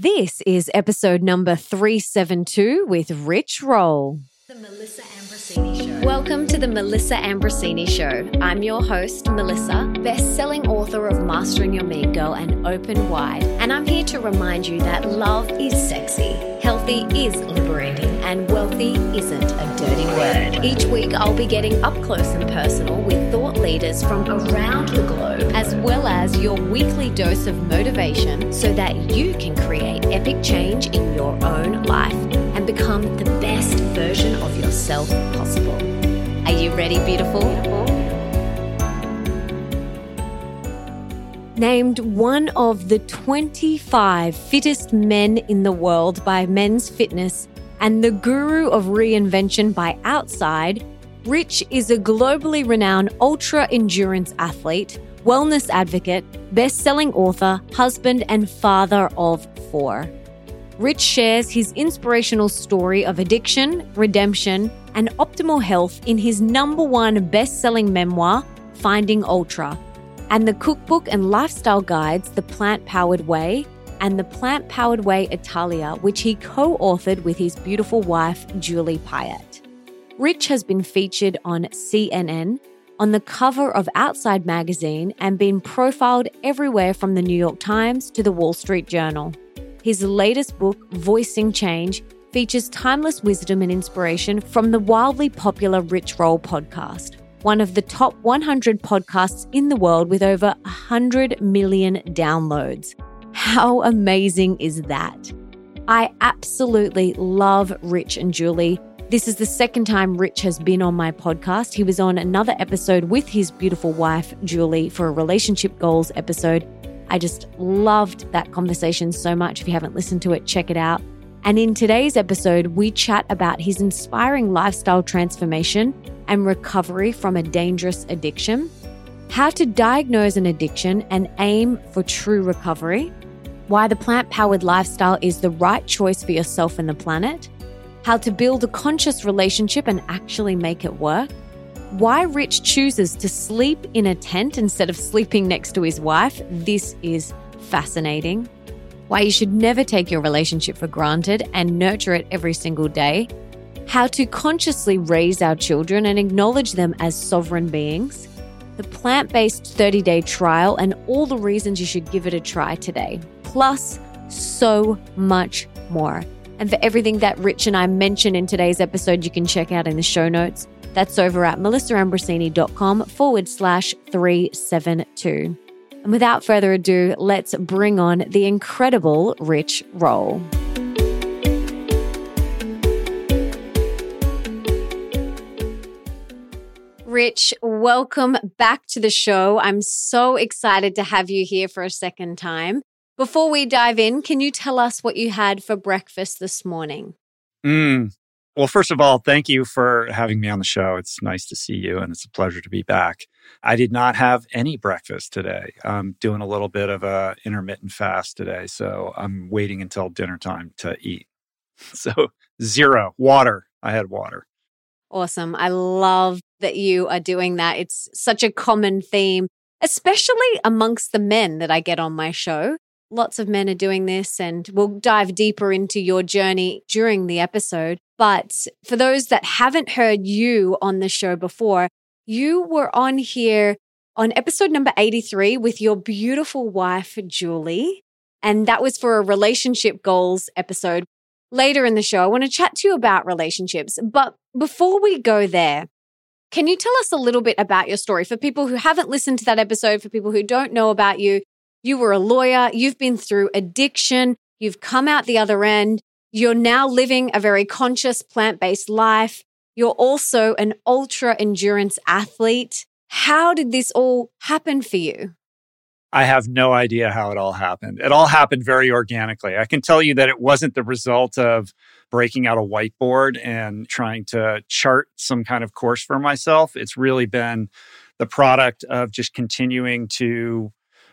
This is episode number 372 with Rich Roll. The Melissa Ambrosini Show. Welcome to the Melissa Ambrosini Show. I'm your host, Melissa, best-selling author of Mastering Your Mean Girl and Open Wide, and I'm here to remind you that love is sexy, healthy is liberating, and wealthy isn't a dirty word. Each week, I'll be getting up close and personal with thought leaders from around the globe, as well as your weekly dose of motivation so that you can create epic change in your own life and become the best version of yourself possible. Are you ready, beautiful? Named one of the 25 fittest men in the world by Men's Fitness and the guru of reinvention by Outside, Rich is a globally renowned ultra endurance athlete, wellness advocate, best selling author, husband, and father of four. Rich shares his inspirational story of addiction, redemption, and optimal health in his number one best selling memoir, Finding Ultra, and the cookbook and lifestyle guides, The Plant Powered Way and The Plant Powered Way Italia, which he co authored with his beautiful wife, Julie Piatt. Rich has been featured on CNN, on the cover of Outside magazine, and been profiled everywhere from the New York Times to the Wall Street Journal. His latest book, Voicing Change, features timeless wisdom and inspiration from the wildly popular Rich Roll podcast, one of the top 100 podcasts in the world with over 100 million downloads. How amazing is that? I absolutely love Rich and Julie. This is the second time Rich has been on my podcast. He was on another episode with his beautiful wife, Julie, for a relationship goals episode. I just loved that conversation so much. If you haven't listened to it, check it out. And in today's episode, we chat about his inspiring lifestyle transformation and recovery from a dangerous addiction, how to diagnose an addiction and aim for true recovery, why the plant powered lifestyle is the right choice for yourself and the planet, how to build a conscious relationship and actually make it work, why Rich chooses to sleep in a tent instead of sleeping next to his wife. This is fascinating. Why you should never take your relationship for granted and nurture it every single day. How to consciously raise our children and acknowledge them as sovereign beings. The plant based 30 day trial and all the reasons you should give it a try today. Plus, so much more. And for everything that Rich and I mention in today's episode, you can check out in the show notes. That's over at melissaambrosini.com forward slash 372. And without further ado, let's bring on the incredible Rich Roll. Rich, welcome back to the show. I'm so excited to have you here for a second time. Before we dive in, can you tell us what you had for breakfast this morning? Mm. Well, first of all, thank you for having me on the show. It's nice to see you and it's a pleasure to be back. I did not have any breakfast today. I'm doing a little bit of a intermittent fast today, so I'm waiting until dinner time to eat. So, zero water. I had water. Awesome. I love that you are doing that. It's such a common theme, especially amongst the men that I get on my show. Lots of men are doing this, and we'll dive deeper into your journey during the episode. But for those that haven't heard you on the show before, you were on here on episode number 83 with your beautiful wife, Julie. And that was for a relationship goals episode. Later in the show, I want to chat to you about relationships. But before we go there, can you tell us a little bit about your story for people who haven't listened to that episode, for people who don't know about you? You were a lawyer, you've been through addiction, you've come out the other end, you're now living a very conscious plant based life. You're also an ultra endurance athlete. How did this all happen for you? I have no idea how it all happened. It all happened very organically. I can tell you that it wasn't the result of breaking out a whiteboard and trying to chart some kind of course for myself. It's really been the product of just continuing to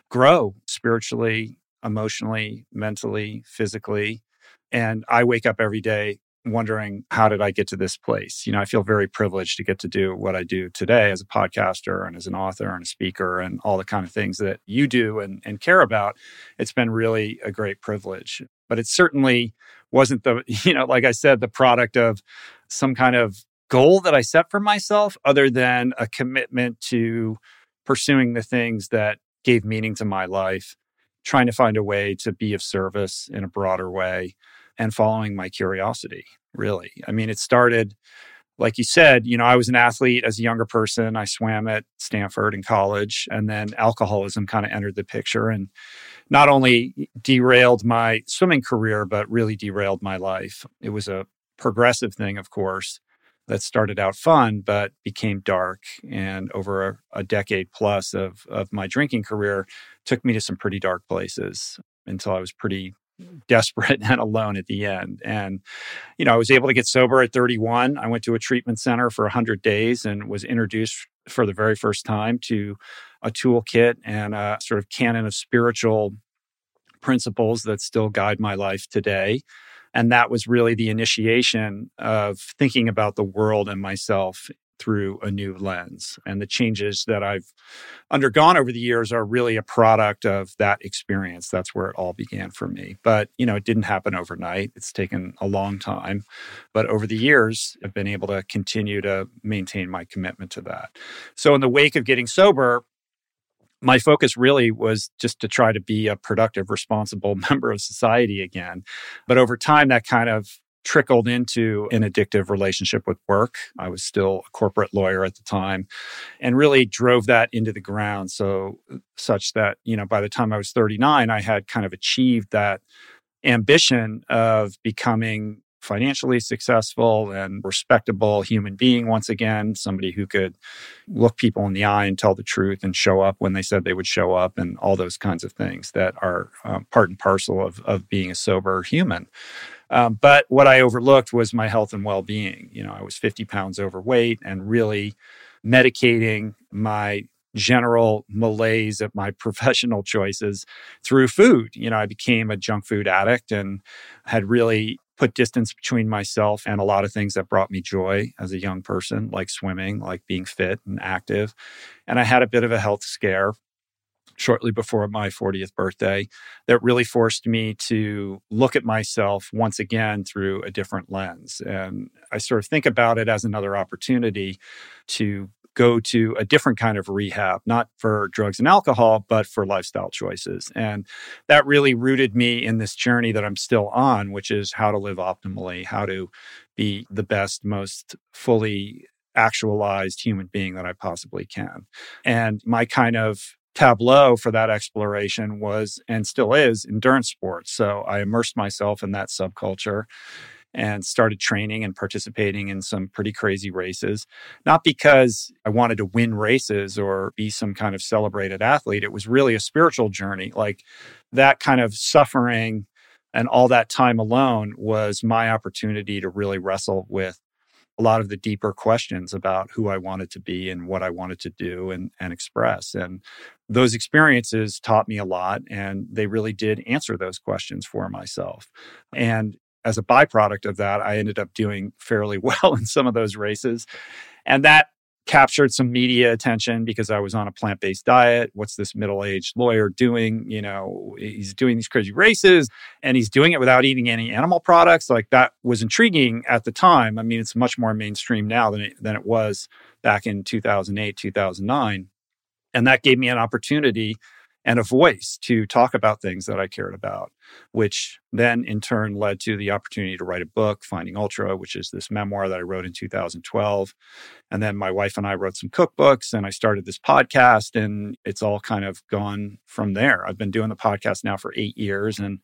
grow spiritually, emotionally, mentally, physically. And I wake up every day wondering, how did I get to this place? You know, I feel very privileged to get to do what I do today as a podcaster and as an author and a speaker and all the kind of things that you do and, and care about. It's been really a great privilege. but it certainly wasn't the, you know, like I said, the product of some kind of goal that I set for myself, other than a commitment to pursuing the things that gave meaning to my life, trying to find a way to be of service in a broader way, and following my curiosity, really. I mean, it started, like you said, you know, I was an athlete as a younger person. I swam at Stanford in college, and then alcoholism kind of entered the picture and not only derailed my swimming career, but really derailed my life. It was a progressive thing, of course that started out fun but became dark and over a, a, decade plus of, of my drinking career took me to some pretty dark places until i was pretty desperate and alone at the end. And you know i was able to get sober at 31 i went to a treatment center for 100 days and was introduced for the very first time to a toolkit and a sort of canon of spiritual principles that still guide my life today and that was really the initiation of thinking about the world and myself through a new lens. And the changes that I've undergone over the years are really a product of that experience. That's where it all began for me. But, you know, it didn't happen overnight. It's taken a long time. But over the years, I've been able to continue to maintain my commitment to that. So, in the wake of getting sober, my focus really was just to try to be a productive, responsible member of society again. But over time, that kind of trickled into an addictive relationship with work. I was still a corporate lawyer at the time and really drove that into the ground. So, such that, you know, by the time I was 39, I had kind of achieved that ambition of becoming financially successful and respectable human being once again, somebody who could look people in the eye and tell the truth and show up when they said they would show up, and all those kinds of things that are um, part and parcel of, of being a sober human. Um, but what I overlooked was my health and well being. You know, I was 50 pounds overweight and really medicating my general malaise at my professional choices through food. You know, I became a junk food addict and had really put distance between myself and a lot of things that brought me joy as a young person, like swimming, like being fit and active. And I had a bit of a health scare shortly before my 40th birthday that really forced me to look at myself once again through a different lens. And I sort of think about it as another opportunity to go to a different kind of rehab, not for drugs and alcohol, but for lifestyle choices. And that really rooted me in this journey that I'm still on, which is how to live optimally, how to be the best, most fully actualized human being that I possibly can. And my kind of tableau for that exploration was and still is endurance sports. So I immersed myself in that subculture and started training and participating in some pretty crazy races. Not because I wanted to win races or be some kind of celebrated athlete. It was really a spiritual journey. Like that kind of suffering and all that time alone was my opportunity to really wrestle with a lot of the deeper questions about who I wanted to be and what I wanted to do and, and express. And those experiences taught me a lot, and they really did answer those questions for myself. And as a byproduct of that, I ended up doing fairly well in some of those races. And that captured some media attention because I was on a plant based diet. What's this middle aged lawyer doing? You know, he's doing these crazy races and he's doing it without eating any animal products. Like that was intriguing at the time. I mean, it's much more mainstream now than it, than it was back in 2008, 2009. And that gave me an opportunity and a voice to talk about things that I cared about which then in turn led to the opportunity to write a book, Finding Ultra, which is this memoir that I wrote in 2012. And then my wife and I wrote some cookbooks and I started this podcast and it's all kind of gone from there. I've been doing the podcast now for eight years and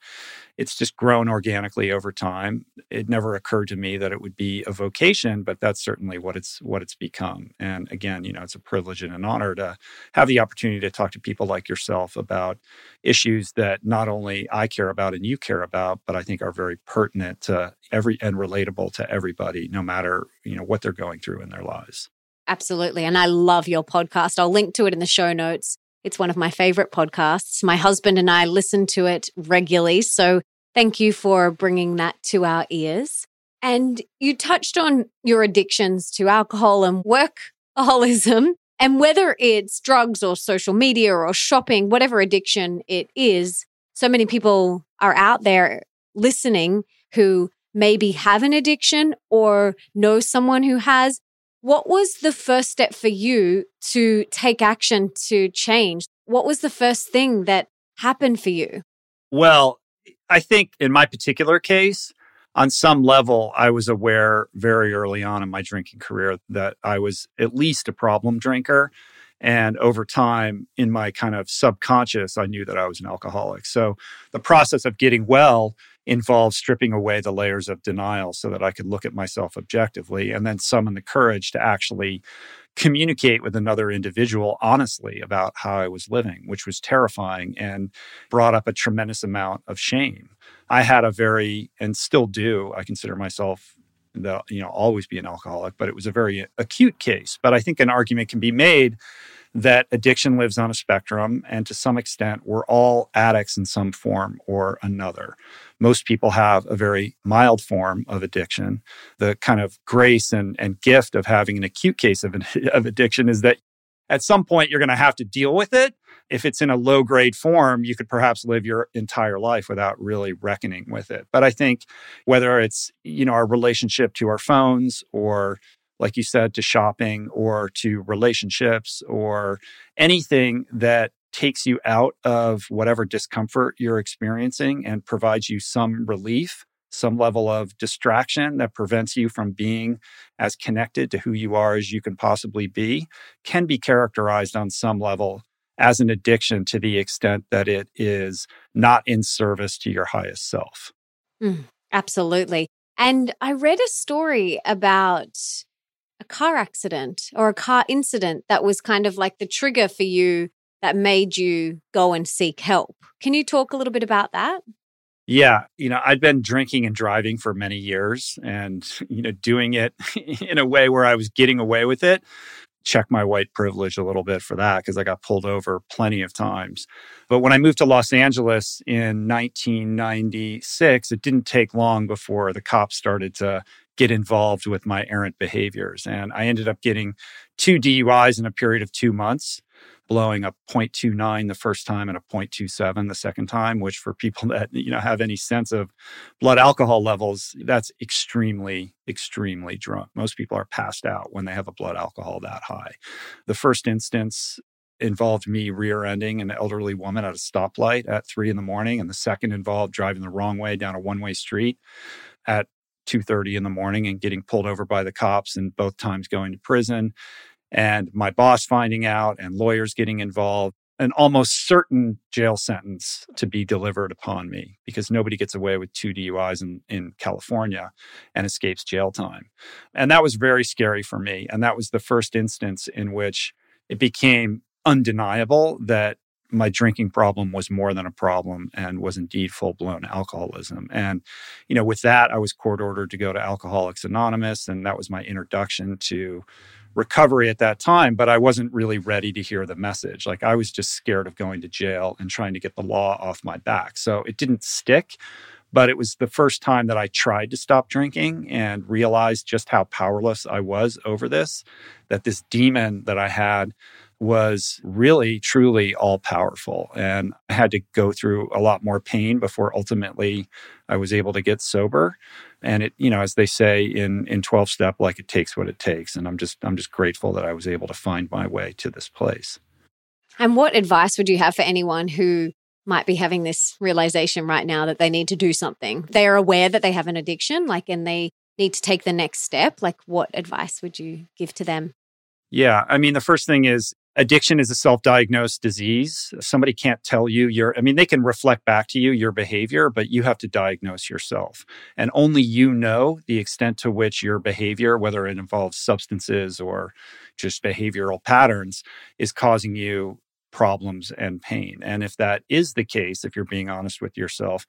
it's just grown organically over time. It never occurred to me that it would be a vocation, but that's certainly what it's what it's become. And again, you know, it's a privilege and an honor to have the opportunity to talk to people like yourself about issues that not only I care about and you care about, but I think are very pertinent to every and relatable to everybody, no matter you know what they're going through in their lives. Absolutely, and I love your podcast. I'll link to it in the show notes. It's one of my favorite podcasts. My husband and I listen to it regularly, so thank you for bringing that to our ears. And you touched on your addictions to alcohol and workaholism. And whether it's drugs or social media or shopping, whatever addiction it is, so many people are out there listening who maybe have an addiction or know someone who has. What was the first step for you to take action to change? What was the first thing that happened for you? Well, I think in my particular case, on some level, I was aware very early on in my drinking career that I was at least a problem drinker. And over time, in my kind of subconscious, I knew that I was an alcoholic. So the process of getting well involved stripping away the layers of denial so that I could look at myself objectively and then summon the courage to actually communicate with another individual honestly about how I was living, which was terrifying and brought up a tremendous amount of shame. I had a very, and still do, I consider myself the you know always be an alcoholic but it was a very acute case. But i think an argument can be made that addiction lives on a spectrum and to some extent we're all addicts in some form or another. Most people have a very mild form of addiction. The kind of grace and, and gift of having an acute case of, of addiction is that at some point you're going to have to deal with it if it's in a low grade form, you could perhaps live your entire life without really reckoning with it. But I think whether it's, you know, our relationship to our phones or like you said, to shopping or to relationships or anything that takes you out of whatever discomfort you're experiencing and provides you some relief, some level of distraction that prevents you from being as connected to who you are as you can possibly be, can be characterized on some level as an addiction to the extent that it is not in service to your highest self. Mm, absolutely. And I read a story about a car accident or a car incident that was kind of like the trigger for you that made you go and seek help. Can you talk a little bit about that? Yeah, you know, I'd been drinking and driving for many years and, you know, doing it in a way where I was getting away with it check my white privilege a little bit for that because I got pulled over plenty of times. But when I moved to Los Angeles in 1996, it didn't take long before the cops started to get involved with my errant behaviors. And I ended up getting two DUIs in a period of two months blowing a 0.29 the first time and a 0.27 the second time which for people that you know have any sense of blood alcohol levels that's extremely extremely drunk. Most people are passed out when they have a blood alcohol that high. The first instance involved me rear-ending an elderly woman at a stoplight at three in the morning and the second involved driving the wrong way down a one-way street at 2.30 in the morning and getting pulled over by the cops and both times going to prison and my boss finding out and lawyers getting involved an almost certain jail sentence to be delivered upon me because nobody gets away with two DUIs in, in California and escapes jail time. And that was very scary for me. And that was the first instance in which it became undeniable that my drinking problem was more than a problem and was indeed full blown alcoholism. And, you know, with that, I was court ordered to go to Alcoholics Anonymous. And that was my introduction to recovery at that time, but I wasn't really ready to hear the message. Like I was just scared of going to jail and trying to get the law off my back. So it didn't stick, but it was the first time that I tried to stop drinking and realized just how powerless I was over this, that this demon that I had was really truly all powerful and i had to go through a lot more pain before ultimately i was able to get sober. And it you know as they say in in 12 step like it takes what it takes and i'm just i'm just grateful that i was able to find my way to this place. And what advice would you have for anyone who might be having this realization right now that they need to do something? They are aware that they have an addiction like and they need to take the next step. Like what advice would you give to them? Yeah i mean the first thing is addiction is a self-diagnosed disease. Somebody can't tell you your i mean they can reflect back to you your behavior but you have to diagnose yourself. And only you know the extent to which your behavior whether it involves substances or just behavioral patterns is causing you problems and pain. And if that is the case, if you're being honest with yourself,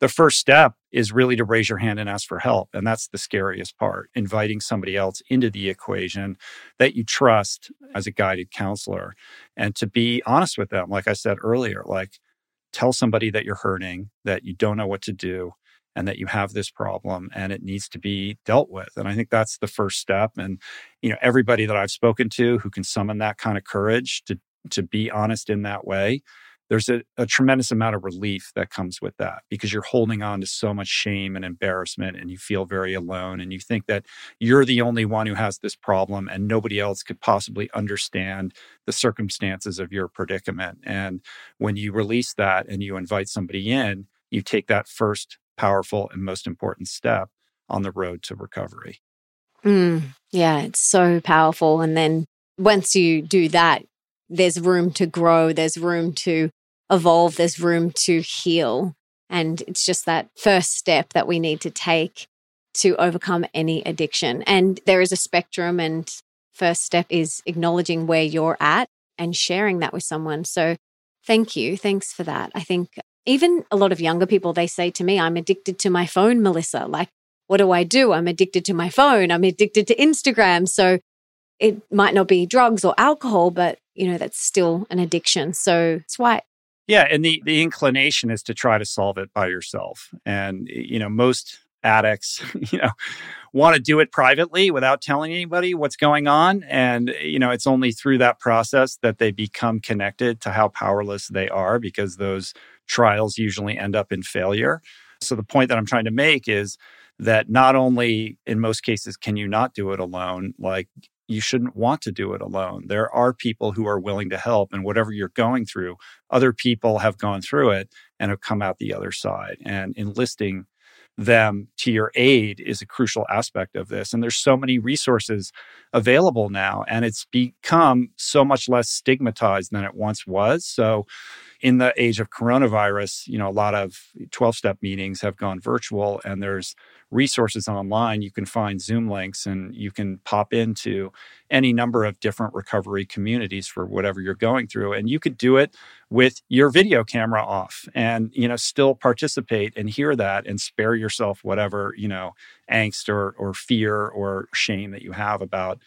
the first step is really to raise your hand and ask for help. And that's the scariest part, inviting somebody else into the equation that you trust as a guided counselor and to be honest with them. Like I said earlier, like tell somebody that you're hurting, that you don't know what to do. And that you have this problem and it needs to be dealt with. And I think that's the first step. And, you know, everybody that I've spoken to who can summon that kind of courage to to be honest in that way there's a, a, tremendous amount of relief that comes with that because you're holding on to so much shame and embarrassment and you feel very alone and you think that you're the only one who has this problem and nobody else could possibly understand the circumstances of your predicament. And when you release that and you invite somebody in, you take that first powerful and most important step on the road to recovery. Mm, yeah, it's so powerful. And then once you do that, there's room to grow, there's room to evolve, there's room to heal. And it's just that first step that we need to take to overcome any addiction. And there is a spectrum, and first step is acknowledging where you're at and sharing that with someone. So thank you. Thanks for that. I think even a lot of younger people, they say to me, I'm addicted to my phone, Melissa. Like, what do I do? I'm addicted to my phone. I'm addicted to Instagram. So it might not be drugs or alcohol, but you know, that's still an addiction. So it's why yeah, and the the inclination is to try to solve it by yourself. And you know, most addicts, you know, want to do it privately without telling anybody what's going on and you know, it's only through that process that they become connected to how powerless they are because those trials usually end up in failure. So the point that I'm trying to make is that not only in most cases can you not do it alone, like you shouldn't want to do it alone. There are people who are willing to help, and whatever you're going through, other people have gone through it and have come out the other side. And enlisting them to your aid is a crucial aspect of this. And there's so many resources available now, and it's become so much less stigmatized than it once was. So, in the age of coronavirus, you know, a lot of 12 step meetings have gone virtual and there's resources online. You can find Zoom links and you can pop into any number of different recovery communities for whatever you're going through. And you could do it with your video camera off and, you know, still participate and hear that and spare yourself whatever, you know, angst or, or fear or shame that you have about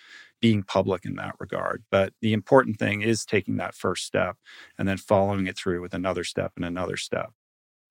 being public in that regard. But the important thing is taking that first step and then following it through with another step and another step.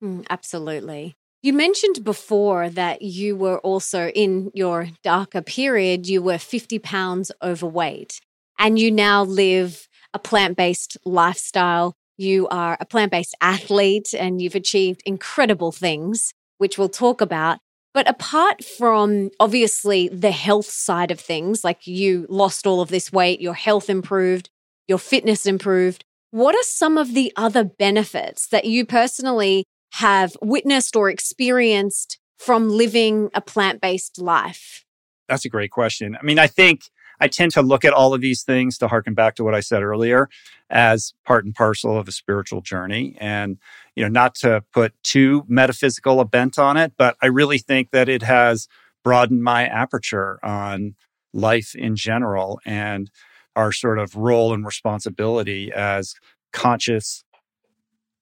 Mm, absolutely. You mentioned before that you were also in your darker period, you were 50 pounds overweight, and you now live a plant based lifestyle. You are a plant based athlete and you've achieved incredible things, which we'll talk about. But apart from obviously the health side of things, like you lost all of this weight, your health improved, your fitness improved, what are some of the other benefits that you personally have witnessed or experienced from living a plant based life? That's a great question. I mean, I think I tend to look at all of these things to harken back to what I said earlier as part and parcel of a spiritual journey. And, you know, not to put too metaphysical a bent on it, but I really think that it has broadened my aperture on life in general and our sort of role and responsibility as conscious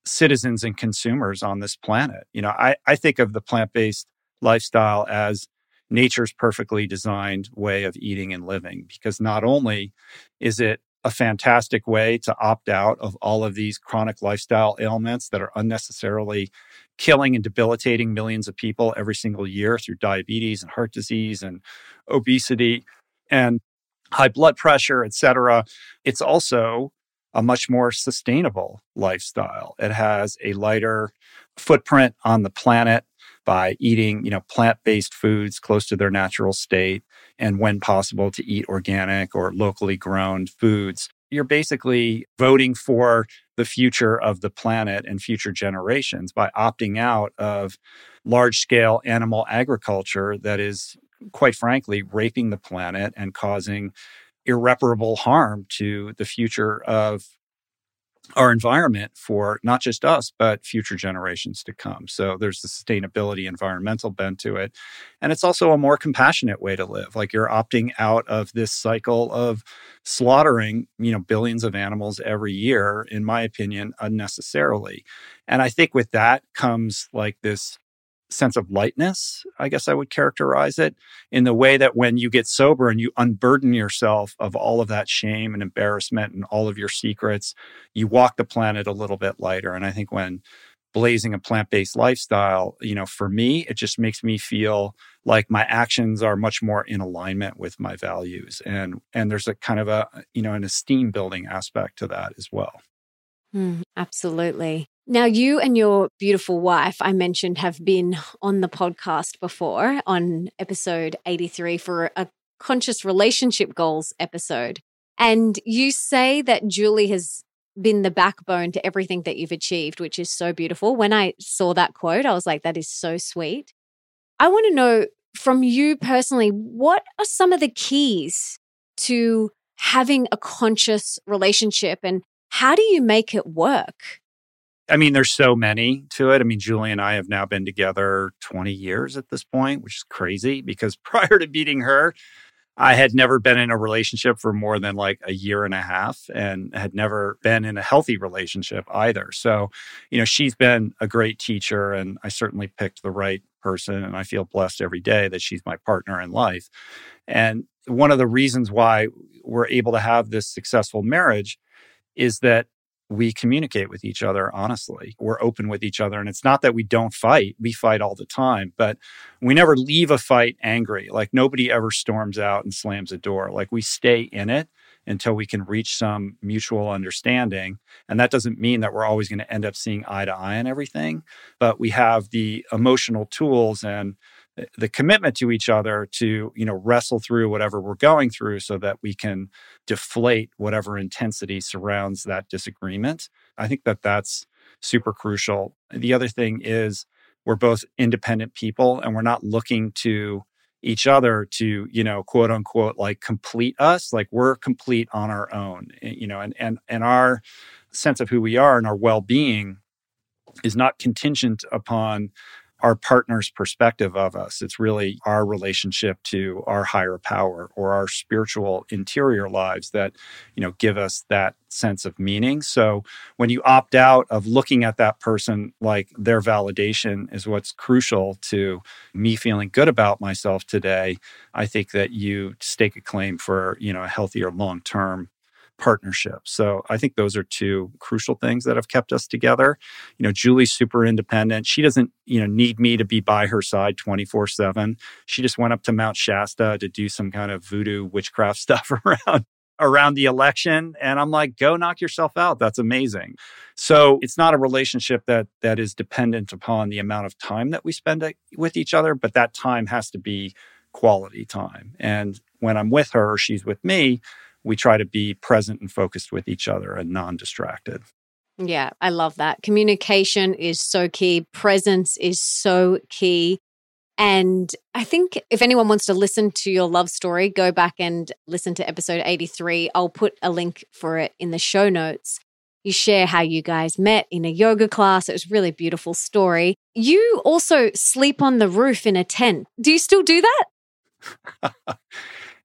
citizens and consumers on this planet. You know, I, I think of the plant based lifestyle as nature's perfectly designed way of eating and living because not only is it a fantastic way to opt out of all of these chronic lifestyle ailments that are unnecessarily killing and debilitating millions of people every single year through diabetes and heart disease and obesity and high blood pressure, et cetera. It's also a much more sustainable lifestyle. It has a lighter footprint on the planet by eating, you know, plant-based foods close to their natural state and when possible to eat organic or locally grown foods. You're basically voting for the future of the planet and future generations by opting out of large scale animal agriculture that is, quite frankly, raping the planet and causing irreparable harm to the future of our environment for not just us, but future generations to come. So there's the sustainability, environmental bent to it. And it's also a more compassionate way to live. Like you're opting out of this cycle of slaughtering, you know, billions of animals every year, in my opinion, unnecessarily. And I think with that comes like this sense of lightness, I guess I would characterize it, in the way that when you get sober and you unburden yourself of all of that shame and embarrassment and all of your secrets, you walk the planet a little bit lighter. And I think when blazing a plant-based lifestyle, you know, for me, it just makes me feel like my actions are much more in alignment with my values. And and there's a kind of a, you know, an esteem building aspect to that as well. Mm, absolutely. Now, you and your beautiful wife, I mentioned, have been on the podcast before on episode 83 for a conscious relationship goals episode. And you say that Julie has been the backbone to everything that you've achieved, which is so beautiful. When I saw that quote, I was like, that is so sweet. I want to know from you personally, what are some of the keys to having a conscious relationship and how do you make it work? I mean, there's so many to it. I mean, Julie and I have now been together 20 years at this point, which is crazy because prior to meeting her, I had never been in a relationship for more than like a year and a half and had never been in a healthy relationship either. So, you know, she's been a great teacher and I certainly picked the right person. And I feel blessed every day that she's my partner in life. And one of the reasons why we're able to have this successful marriage is that we communicate with each other honestly. We're open with each other. And it's not that we don't fight, we fight all the time, but we never leave a fight angry. Like nobody ever storms out and slams a door. Like we stay in it until we can reach some mutual understanding. And that doesn't mean that we're always going to end up seeing eye to eye on everything, but we have the emotional tools and the commitment to each other to you know wrestle through whatever we're going through so that we can deflate whatever intensity surrounds that disagreement. I think that that's super crucial. The other thing is we're both independent people and we're not looking to each other to you know quote unquote like complete us. Like we're complete on our own eh, you know and and and our sense of who we are and our well-being is not contingent upon our partner's perspective of us. It's really our relationship to our higher power or our spiritual interior lives that, you know, give us that sense of meaning. So when you opt out of looking at that person like their validation is what's crucial to me feeling good about myself today, I think that you stake a claim for, you know, a healthier long-term partnership. So I think those are two crucial things that have kept us together. You know, Julie's super independent. She doesn't, you know, need me to be by her side 24/7. She just went up to Mount Shasta to do some kind of voodoo witchcraft stuff around around the election and I'm like go knock yourself out that's amazing. So it's not a relationship that that is dependent upon the amount of time that we spend with each other but that time has to be quality time. And when I'm with her, she's with me, we try to be present and focused with each other and non distracted. Yeah, I love that. Communication is so key, presence is so key. And I think if anyone wants to listen to your love story, go back and listen to episode 83. I'll put a link for it in the show notes. You share how you guys met in a yoga class. It was really beautiful story. You also sleep on the roof in a tent. Do you still do that?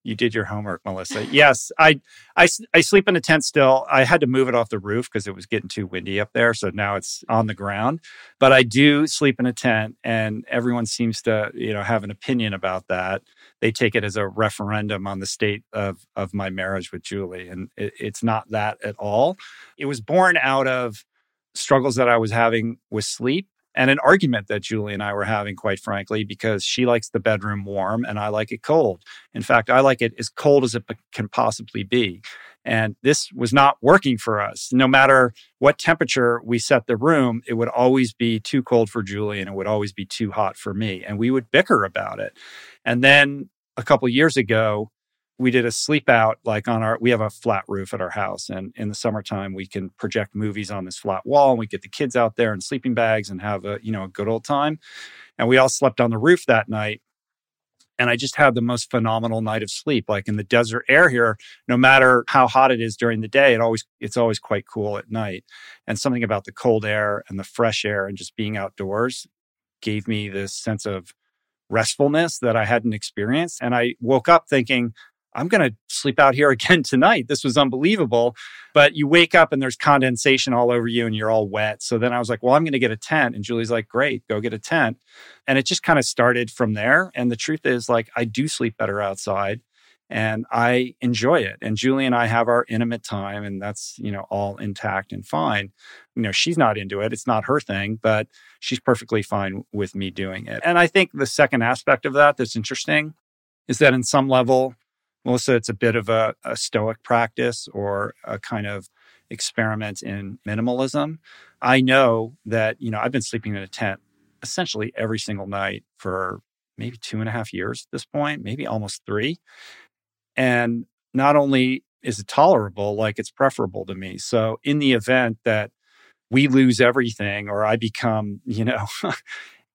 you did your homework, Melissa. Yes, I, I, I sleep in a tent still. I had to move it off the roof because it was getting too windy up there. So now it's on the ground. But I do sleep in a tent, and everyone seems to, you know, have an opinion about that. They take it as a referendum on the state of of my marriage with Julie, and it, it's not that at all. It was born out of struggles that I was having with sleep and an argument that Julie and I were having, quite frankly, because she likes the bedroom warm and I like it cold. In fact, I like it as cold as it can possibly be. And this was not working for us. No matter what temperature we set the room, it would always be too cold for Julie and it would always be too hot for me. And we would bicker about it. And then a couple years ago, we did a sleep out like on our we have a flat roof at our house and in the summertime we can project movies on this flat wall and we get the kids out there in sleeping bags and have a you know a good old time. And we all slept on the roof that night and i just had the most phenomenal night of sleep. Like in the desert air here no matter how hot it is during the day it always it's always quite cool at night. And something about the cold air and the fresh air and just being outdoors gave me this sense of restfulness that I hadn't experienced. And I woke up thinking, I'm going to sleep out here again tonight. This was unbelievable. But you wake up and there's condensation all over you and you're all wet. So then I was like, well, I'm going to get a tent. And Julie's like, great, go get a tent. And it just kind of started from there. And the truth is, like, I do sleep better outside and I enjoy it. And Julie and I have our intimate time, and that's, you know, all intact and fine. You know, she's not into it, it's not her thing, but she's perfectly fine with me doing it. And I think the second aspect of that that's interesting is that in some level, Melissa, it's a bit of a, a stoic practice or a kind of experiment in minimalism. I know that, you know, I've been sleeping in a tent essentially every single night for maybe two and a half years at this point, maybe almost three. And not only is it tolerable, like it's preferable to me. So, in the event that we lose everything or I become, you know,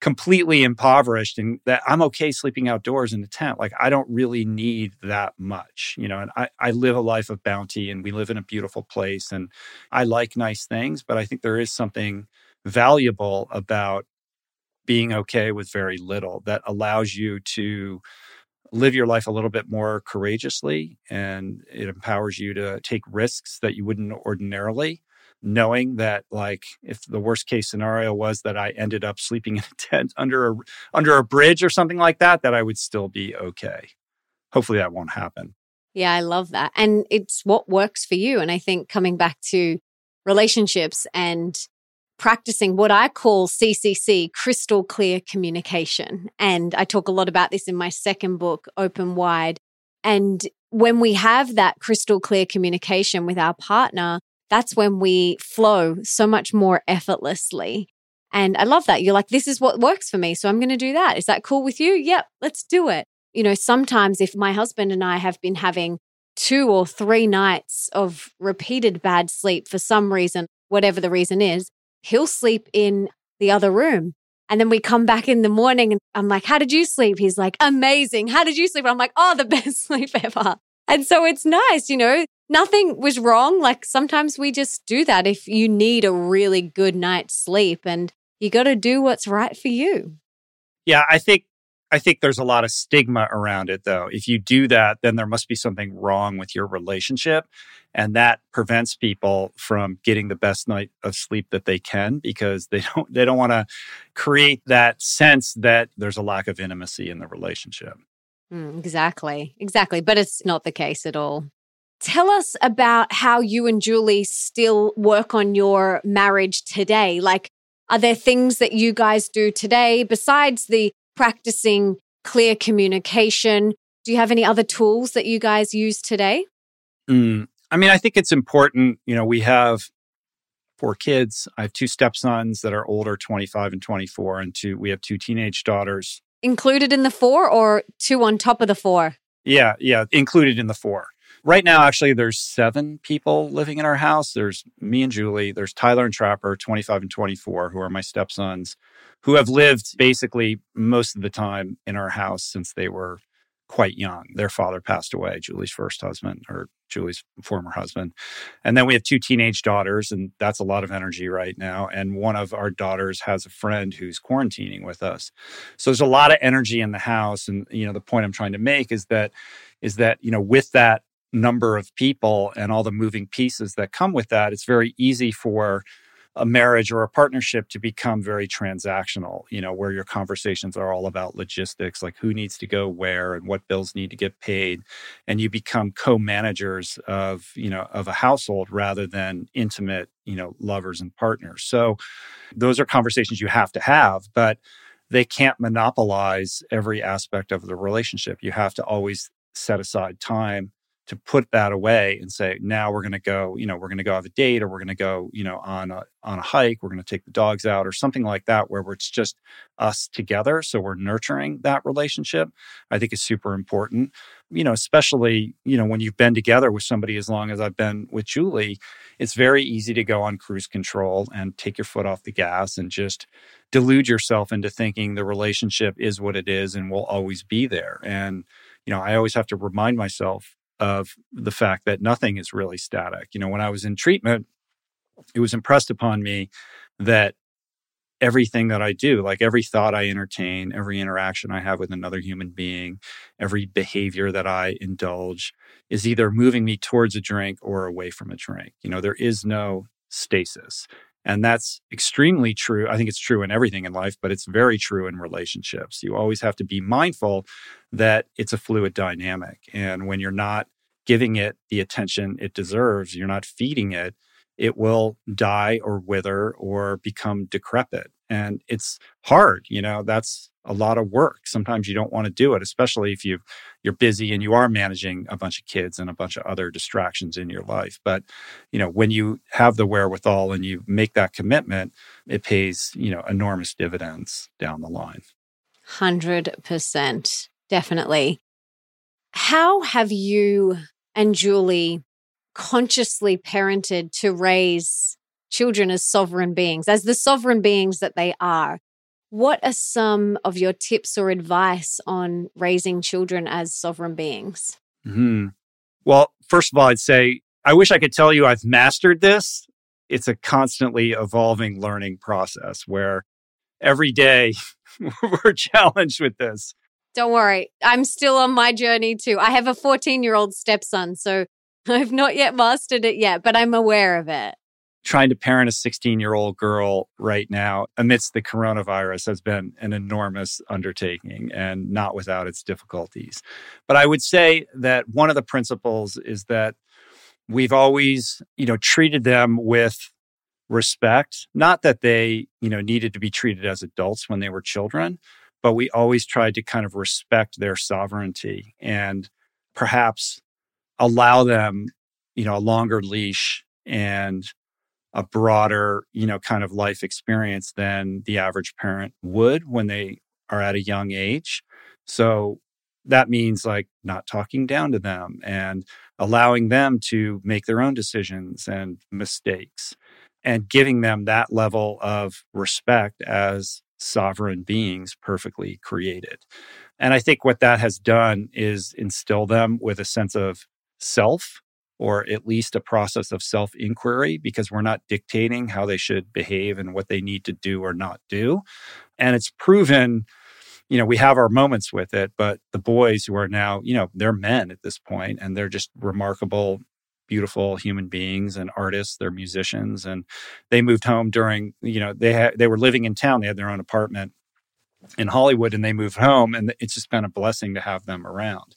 completely impoverished and that I'm okay sleeping outdoors in a tent. Like I don't really need that much, you know, and I, I live a life of bounty and we live in a beautiful place and I like nice things, but I think there is something valuable about being okay with very little that allows you to live your life a little bit more courageously and it empowers you to take risks that you wouldn't ordinarily knowing that like if the worst case scenario was that I ended up sleeping in a tent under a under a bridge or something like that that I would still be okay. Hopefully that won't happen. Yeah, I love that. And it's what works for you and I think coming back to relationships and practicing what I call CCC, crystal clear communication. And I talk a lot about this in my second book, Open Wide. And when we have that crystal clear communication with our partner, that's when we flow so much more effortlessly. And I love that. You're like, this is what works for me. So I'm going to do that. Is that cool with you? Yep, let's do it. You know, sometimes if my husband and I have been having two or three nights of repeated bad sleep for some reason, whatever the reason is, he'll sleep in the other room. And then we come back in the morning and I'm like, How did you sleep? He's like, Amazing. How did you sleep? I'm like, Oh, the best sleep ever. And so it's nice, you know, nothing was wrong. Like sometimes we just do that if you need a really good night's sleep and you got to do what's right for you. Yeah, I think I think there's a lot of stigma around it though. If you do that, then there must be something wrong with your relationship. And that prevents people from getting the best night of sleep that they can because they don't they don't want to create that sense that there's a lack of intimacy in the relationship. Mm, exactly. Exactly. But it's not the case at all. Tell us about how you and Julie still work on your marriage today. Like, are there things that you guys do today besides the practicing clear communication? Do you have any other tools that you guys use today? Mm, I mean, I think it's important. You know, we have four kids. I have two stepsons that are older, 25 and 24, and two, we have two teenage daughters. Included in the four or two on top of the four? Yeah, yeah, included in the four. Right now, actually, there's seven people living in our house. There's me and Julie. There's Tyler and Trapper, 25 and 24, who are my stepsons, who have lived basically most of the time in our house since they were quite young. Their father passed away, Julie's first husband, or Julie's former husband. And then we have two teenage daughters, and that's a lot of energy right now. And one of our daughters has a friend who's quarantining with us. So there's a lot of energy in the house. And, you know, the point I'm trying to make is that, is that, you know, with that number of people and all the moving pieces that come with that, it's very easy for a marriage or a partnership to become very transactional, you know, where your conversations are all about logistics, like who needs to go where and what bills need to get paid. And you become co-managers of, you know, of a household rather than intimate, you know, lovers and partners. So those are conversations you have to have, but they can't monopolize every aspect of the relationship. You have to always set aside time to put that away and say now we're going to go you know we're going to go have a date or we're going to go you know on a on a hike we're going to take the dogs out or something like that where it's just us together so we're nurturing that relationship i think is super important. You know especially you know when you've been together with somebody as long as i've been with julie it's very easy to go on cruise control and take your foot off the gas and just delude yourself into thinking the relationship is what it is and will always be there. And you know i always have to remind myself of the fact that nothing is really static. You know, when I was in treatment, it was impressed upon me that everything that I do, like every thought I entertain, every interaction I have with another human being, every behavior that I indulge is either moving me towards a drink or away from a drink. You know, there is no stasis. And that's extremely true. I think it's true in everything in life, but it's very true in relationships. You always have to be mindful that it's a fluid dynamic. And when you're not giving it the attention it deserves, you're not feeding it, it will die or wither or become decrepit. And it's hard, you know, that's a lot of work. Sometimes you don't want to do it, especially if you you're busy and you are managing a bunch of kids and a bunch of other distractions in your life. But, you know, when you have the wherewithal and you make that commitment, it pays, you know, enormous dividends down the line. 100%. Definitely. How have you and Julie consciously parented to raise children as sovereign beings, as the sovereign beings that they are? What are some of your tips or advice on raising children as sovereign beings? hmm Well, first of all, I'd say I wish I could tell you I've mastered this. It's a constantly evolving learning process where every day we're challenged with this. Don't worry, I'm still on my journey too. I have a 14 year old stepson, so I've not yet mastered it yet, but I'm aware of it trying to parent a 16 year old girl right now amidst the coronavirus has been an enormous undertaking and not without its difficulties. But I would say that one of the principles is that we've always, you know, treated them with respect, not that they, you know, needed to be treated as adults when they were children, but we always tried to kind of respect their sovereignty and perhaps allow them, you know, a longer leash and a broader, you know, kind of life experience than the average parent would when they are at a young age. So that means like not talking down to them and allowing them to make their own decisions and mistakes and giving them that level of respect as sovereign beings perfectly created. And I think what that has done is instill them with a sense of self or at least a process of self inquiry because we're not dictating how they should behave and what they need to do or not do. And it's proven, you know, we have our moments with it, but the boys who are now, you know, they're men at this point and they're just remarkable beautiful human beings and artists they're musicians and they moved home during you know they had they were living in town they had their own apartment in Hollywood and they moved home and it's just been a blessing to have them around.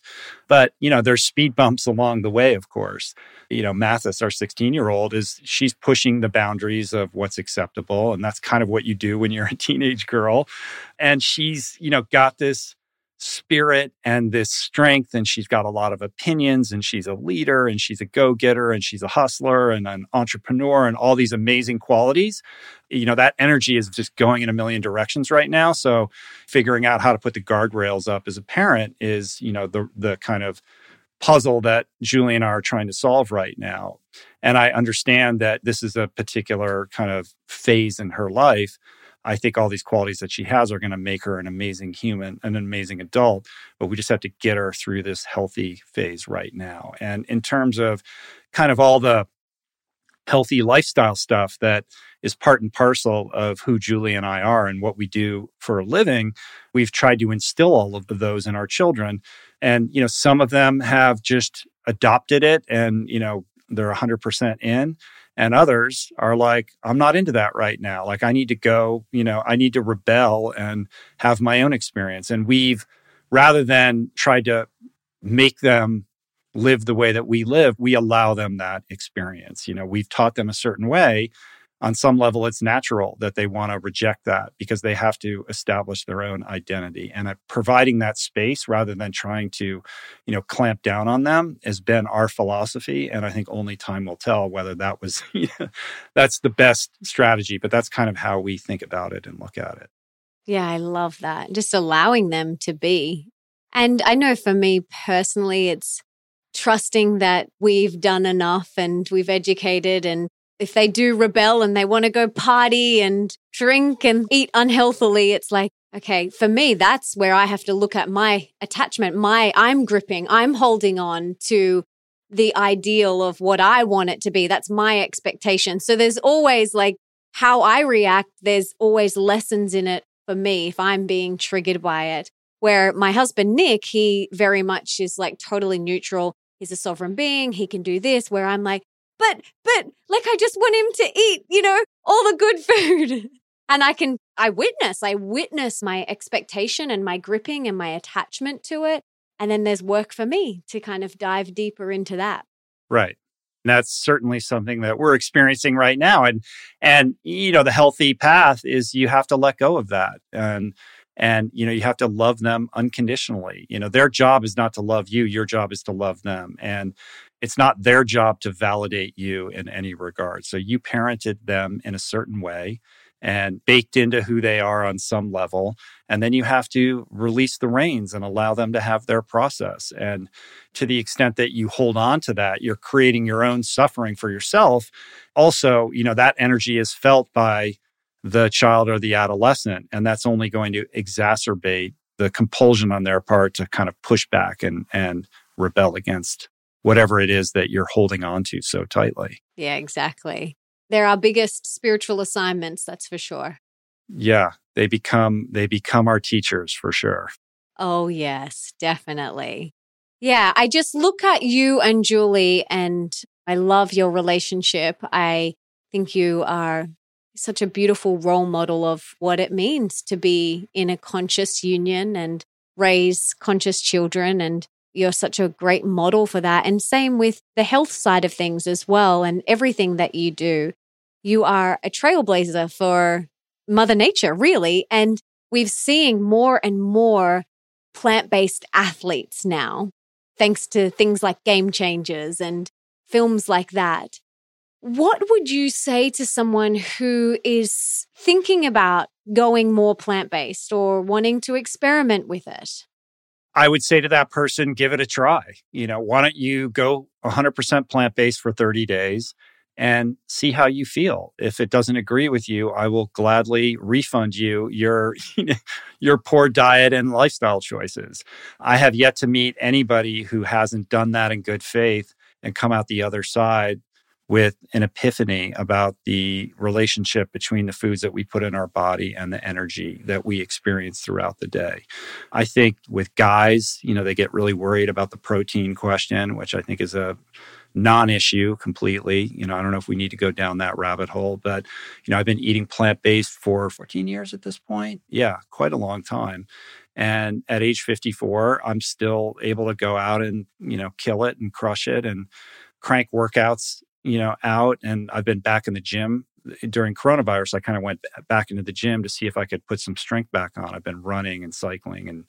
But, you know, there's speed bumps along the way, of course. You know, Mathis, our 16 year old, is she's pushing the boundaries of what's acceptable. And that's kind of what you do when you're a teenage girl. And she's, you know, got this spirit and this strength and she's got a lot of opinions and she's a leader and she's a go-getter and she's a hustler and an entrepreneur and all these amazing qualities. You know that energy is just going in a million directions right now. So figuring out how to put the guardrails up as a parent is you know the the kind of puzzle that Julie and I are trying to solve right now. And I understand that this is a particular kind of phase in her life I think all these qualities that she has are going to make her an amazing human, an amazing adult. But we just have to get her through this healthy phase right now. And in terms of kind of all the healthy lifestyle stuff that is part and parcel of who Julie and I are and what we do for a living, we've tried to instill all of those in our children. And, you know, some of them have just adopted it and, you know, they're 100% in and others are like i'm not into that right now. Like i need to go you know i need to rebel and have my own experience. And we've rather than tried to make them live the way that we live we allow them that experience. You know we've taught them a certain way on some level it's natural that they want to reject that because they have to establish their own identity. And uh, providing that space rather than trying to you know clamp down on them has been our philosophy and i think only time will tell whether that was that's the best strategy but that's kind of how we think about it and look at it. Yeah i love that just allowing them to be. And i know for me personally it's trusting that we've done enough and we've educated and if they do rebel and they want to go party and drink and eat unhealthily, it's like, okay, for me, that's where I have to look at my attachment. My, I'm gripping, I'm holding on to the ideal of what I want it to be. That's my expectation. So there's always like how I react, there's always lessons in it for me if I'm being triggered by it. Where my husband, Nick, he very much is like totally neutral. He's a sovereign being. He can do this. Where I'm like, but, but like I just want him to eat, you know, all the good food. And I can, I witness, I witness my expectation and my gripping and my attachment to it. And then there's work for me to kind of dive deeper into that. Right. And that's certainly something that we're experiencing right now. And, and, you know, the healthy path is you have to let go of that. And, And, you know, you have to love them unconditionally. You know, their job is not to love you, your job is to love them. And it's not their job to validate you in any regard. So you parented them in a certain way and baked into who they are on some level. And then you have to release the reins and allow them to have their process. And to the extent that you hold on to that, you're creating your own suffering for yourself. Also, you know, that energy is felt by the child or the adolescent. And that's only going to exacerbate the compulsion on their part to kind of push back and, and rebel against whatever it is that you're holding on to so tightly. Yeah, exactly. They're our biggest spiritual assignments, that's for sure. Yeah, they become they become our teachers for sure. Oh, yes, definitely. Yeah, I just look at you and Julie and I love your relationship. I think you are such a beautiful role model of what it means to be in a conscious union and raise conscious children and you're such a great model for that. And same with the health side of things as well, and everything that you do. You are a trailblazer for Mother Nature, really. And we've seen more and more plant based athletes now, thanks to things like Game Changers and films like that. What would you say to someone who is thinking about going more plant based or wanting to experiment with it? I would say to that person, give it a try. You know, why don't you go 100% plant based for 30 days and see how you feel? If it doesn't agree with you, I will gladly refund you your your poor diet and lifestyle choices. I have yet to meet anybody who hasn't done that in good faith and come out the other side with an epiphany about the relationship between the foods that we put in our body and the energy that we experience throughout the day. I think with guys, you know, they get really worried about the protein question, which I think is a non issue completely. You know, I don't know if we need to go down that rabbit hole, but, you know, I've been eating plant based for 14 years at this point. Yeah, quite a long time. And at age 54, I'm still able to go out and, you know, kill it and crush it and crank workouts you know, out and I've been back in the gym eh, during coronavirus. I kind of went back into the gym to see if I could put some strength back on. I've been running and cycling and,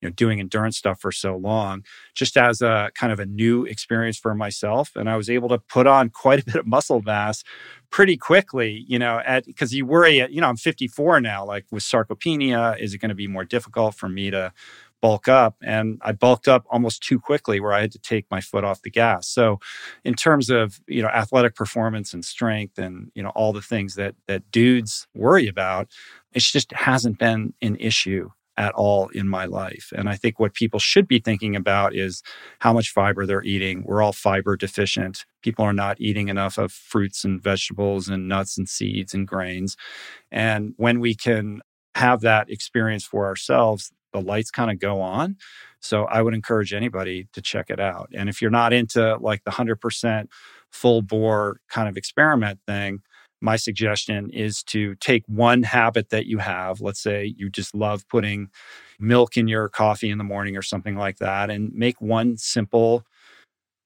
you know, doing endurance stuff for so long, just as a kind of a new experience for myself. And I was able to put on quite a bit of muscle mass pretty quickly, you know, at because you worry, you know, I'm 54 now, like with sarcopenia, is it going to be more difficult for me to bulk up and I bulked up almost too quickly where I had to take my foot off the gas. So in terms of, you know, athletic performance and strength and, you know, all the things that that dudes worry about, it just hasn't been an issue at all in my life. And I think what people should be thinking about is how much fiber they're eating. We're all fiber deficient. People are not eating enough of fruits and vegetables and nuts and seeds and grains. And when we can have that experience for ourselves, the lights kind of go on. So I would encourage anybody to check it out. And if you're not into like the 100% full bore kind of experiment thing, my suggestion is to take one habit that you have. Let's say you just love putting milk in your coffee in the morning or something like that, and make one simple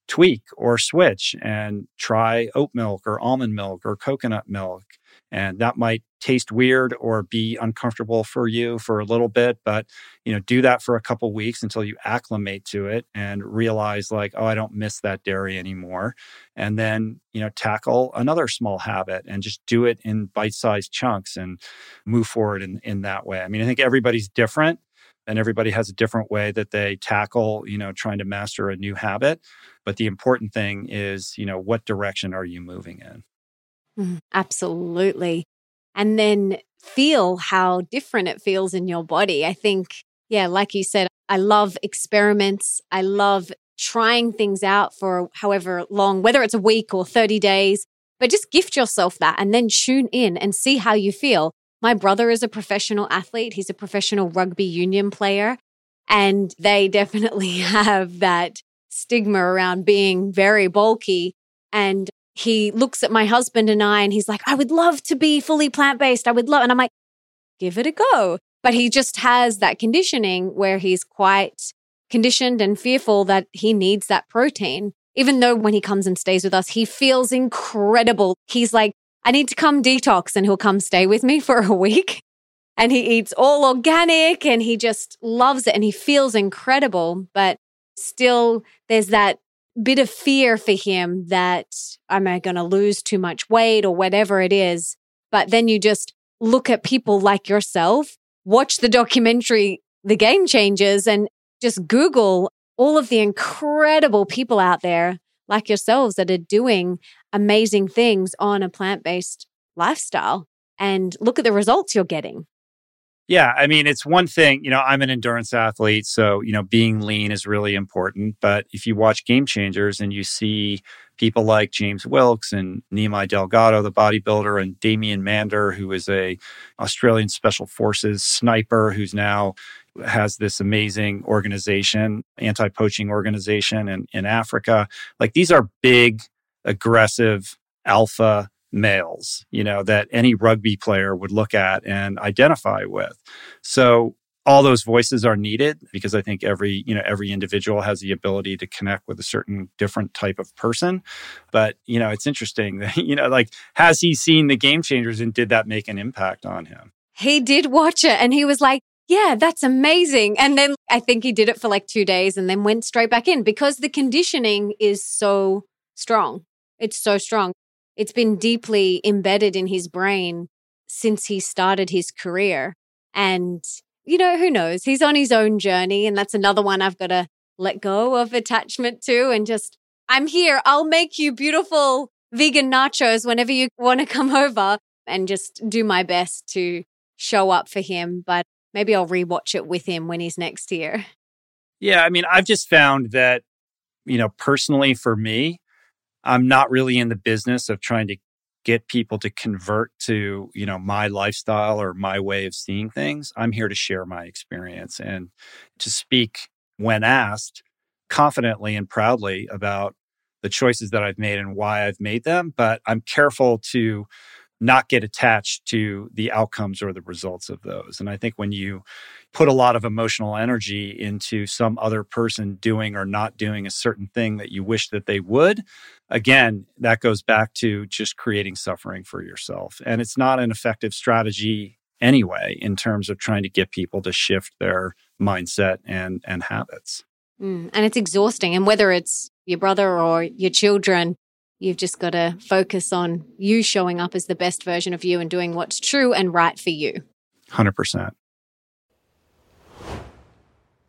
tweak or switch and try oat milk or almond milk or coconut milk and that might taste weird or be uncomfortable for you for a little bit but you know do that for a couple weeks until you acclimate to it and realize like oh i don't miss that dairy anymore and then you know tackle another small habit and just do it in bite-sized chunks and move forward in, in that way. I mean i think everybody's different and everybody has a different way that they tackle you know trying to master a new habit but the important thing is you know what direction are you moving in? Mm, absolutely. And then feel how different it feels in your body. I think, yeah, like you said, I love experiments. I love trying things out for however long, whether it's a week or 30 days, but just gift yourself that and then tune in and see how you feel. My brother is a professional athlete. He's a professional rugby union player. And they definitely have that stigma around being very bulky. And he looks at my husband and I and he's like, I would love to be fully plant based. I would love. And I'm like, give it a go. But he just has that conditioning where he's quite conditioned and fearful that he needs that protein. Even though when he comes and stays with us, he feels incredible. He's like, I need to come detox and he'll come stay with me for a week. and he eats all organic and he just loves it and he feels incredible. But still, there's that bit of fear for him that am I going to lose too much weight or whatever it is. But then you just look at people like yourself, watch the documentary, The Game Changers, and just Google all of the incredible people out there like yourselves that are doing amazing things on a plant based lifestyle and look at the results you're getting. Yeah, I mean, it's one thing, you know, I'm an endurance athlete, so, you know, being lean is really important. But if you watch Game Changers and you see people like James Wilks and Nimai Delgado, the bodybuilder, and Damien Mander, who is a Australian Special Forces sniper who's now has this amazing organization, anti-poaching organization in, in Africa. Like these are big, aggressive alpha males, you know, that any rugby player would look at and identify with. So all those voices are needed because I think every, you know, every individual has the ability to connect with a certain different type of person. But, you know, it's interesting that, you know, like, has he seen the game changers and did that make an impact on him? He did watch it and he was like, yeah, that's amazing. And then I think he did it for like two days and then went straight back in because the conditioning is so strong. It's so strong. It's been deeply embedded in his brain since he started his career. And, you know, who knows? He's on his own journey. And that's another one I've got to let go of attachment to and just, I'm here. I'll make you beautiful vegan nachos whenever you want to come over and just do my best to show up for him. But maybe I'll rewatch it with him when he's next here. Yeah. I mean, I've just found that, you know, personally for me, I'm not really in the business of trying to get people to convert to, you know, my lifestyle or my way of seeing things. I'm here to share my experience and to speak when asked confidently and proudly about the choices that I've made and why I've made them, but I'm careful to not get attached to the outcomes or the results of those. And I think when you put a lot of emotional energy into some other person doing or not doing a certain thing that you wish that they would, again, that goes back to just creating suffering for yourself. And it's not an effective strategy anyway in terms of trying to get people to shift their mindset and and habits. Mm, and it's exhausting. And whether it's your brother or your children, You've just got to focus on you showing up as the best version of you and doing what's true and right for you. 100%.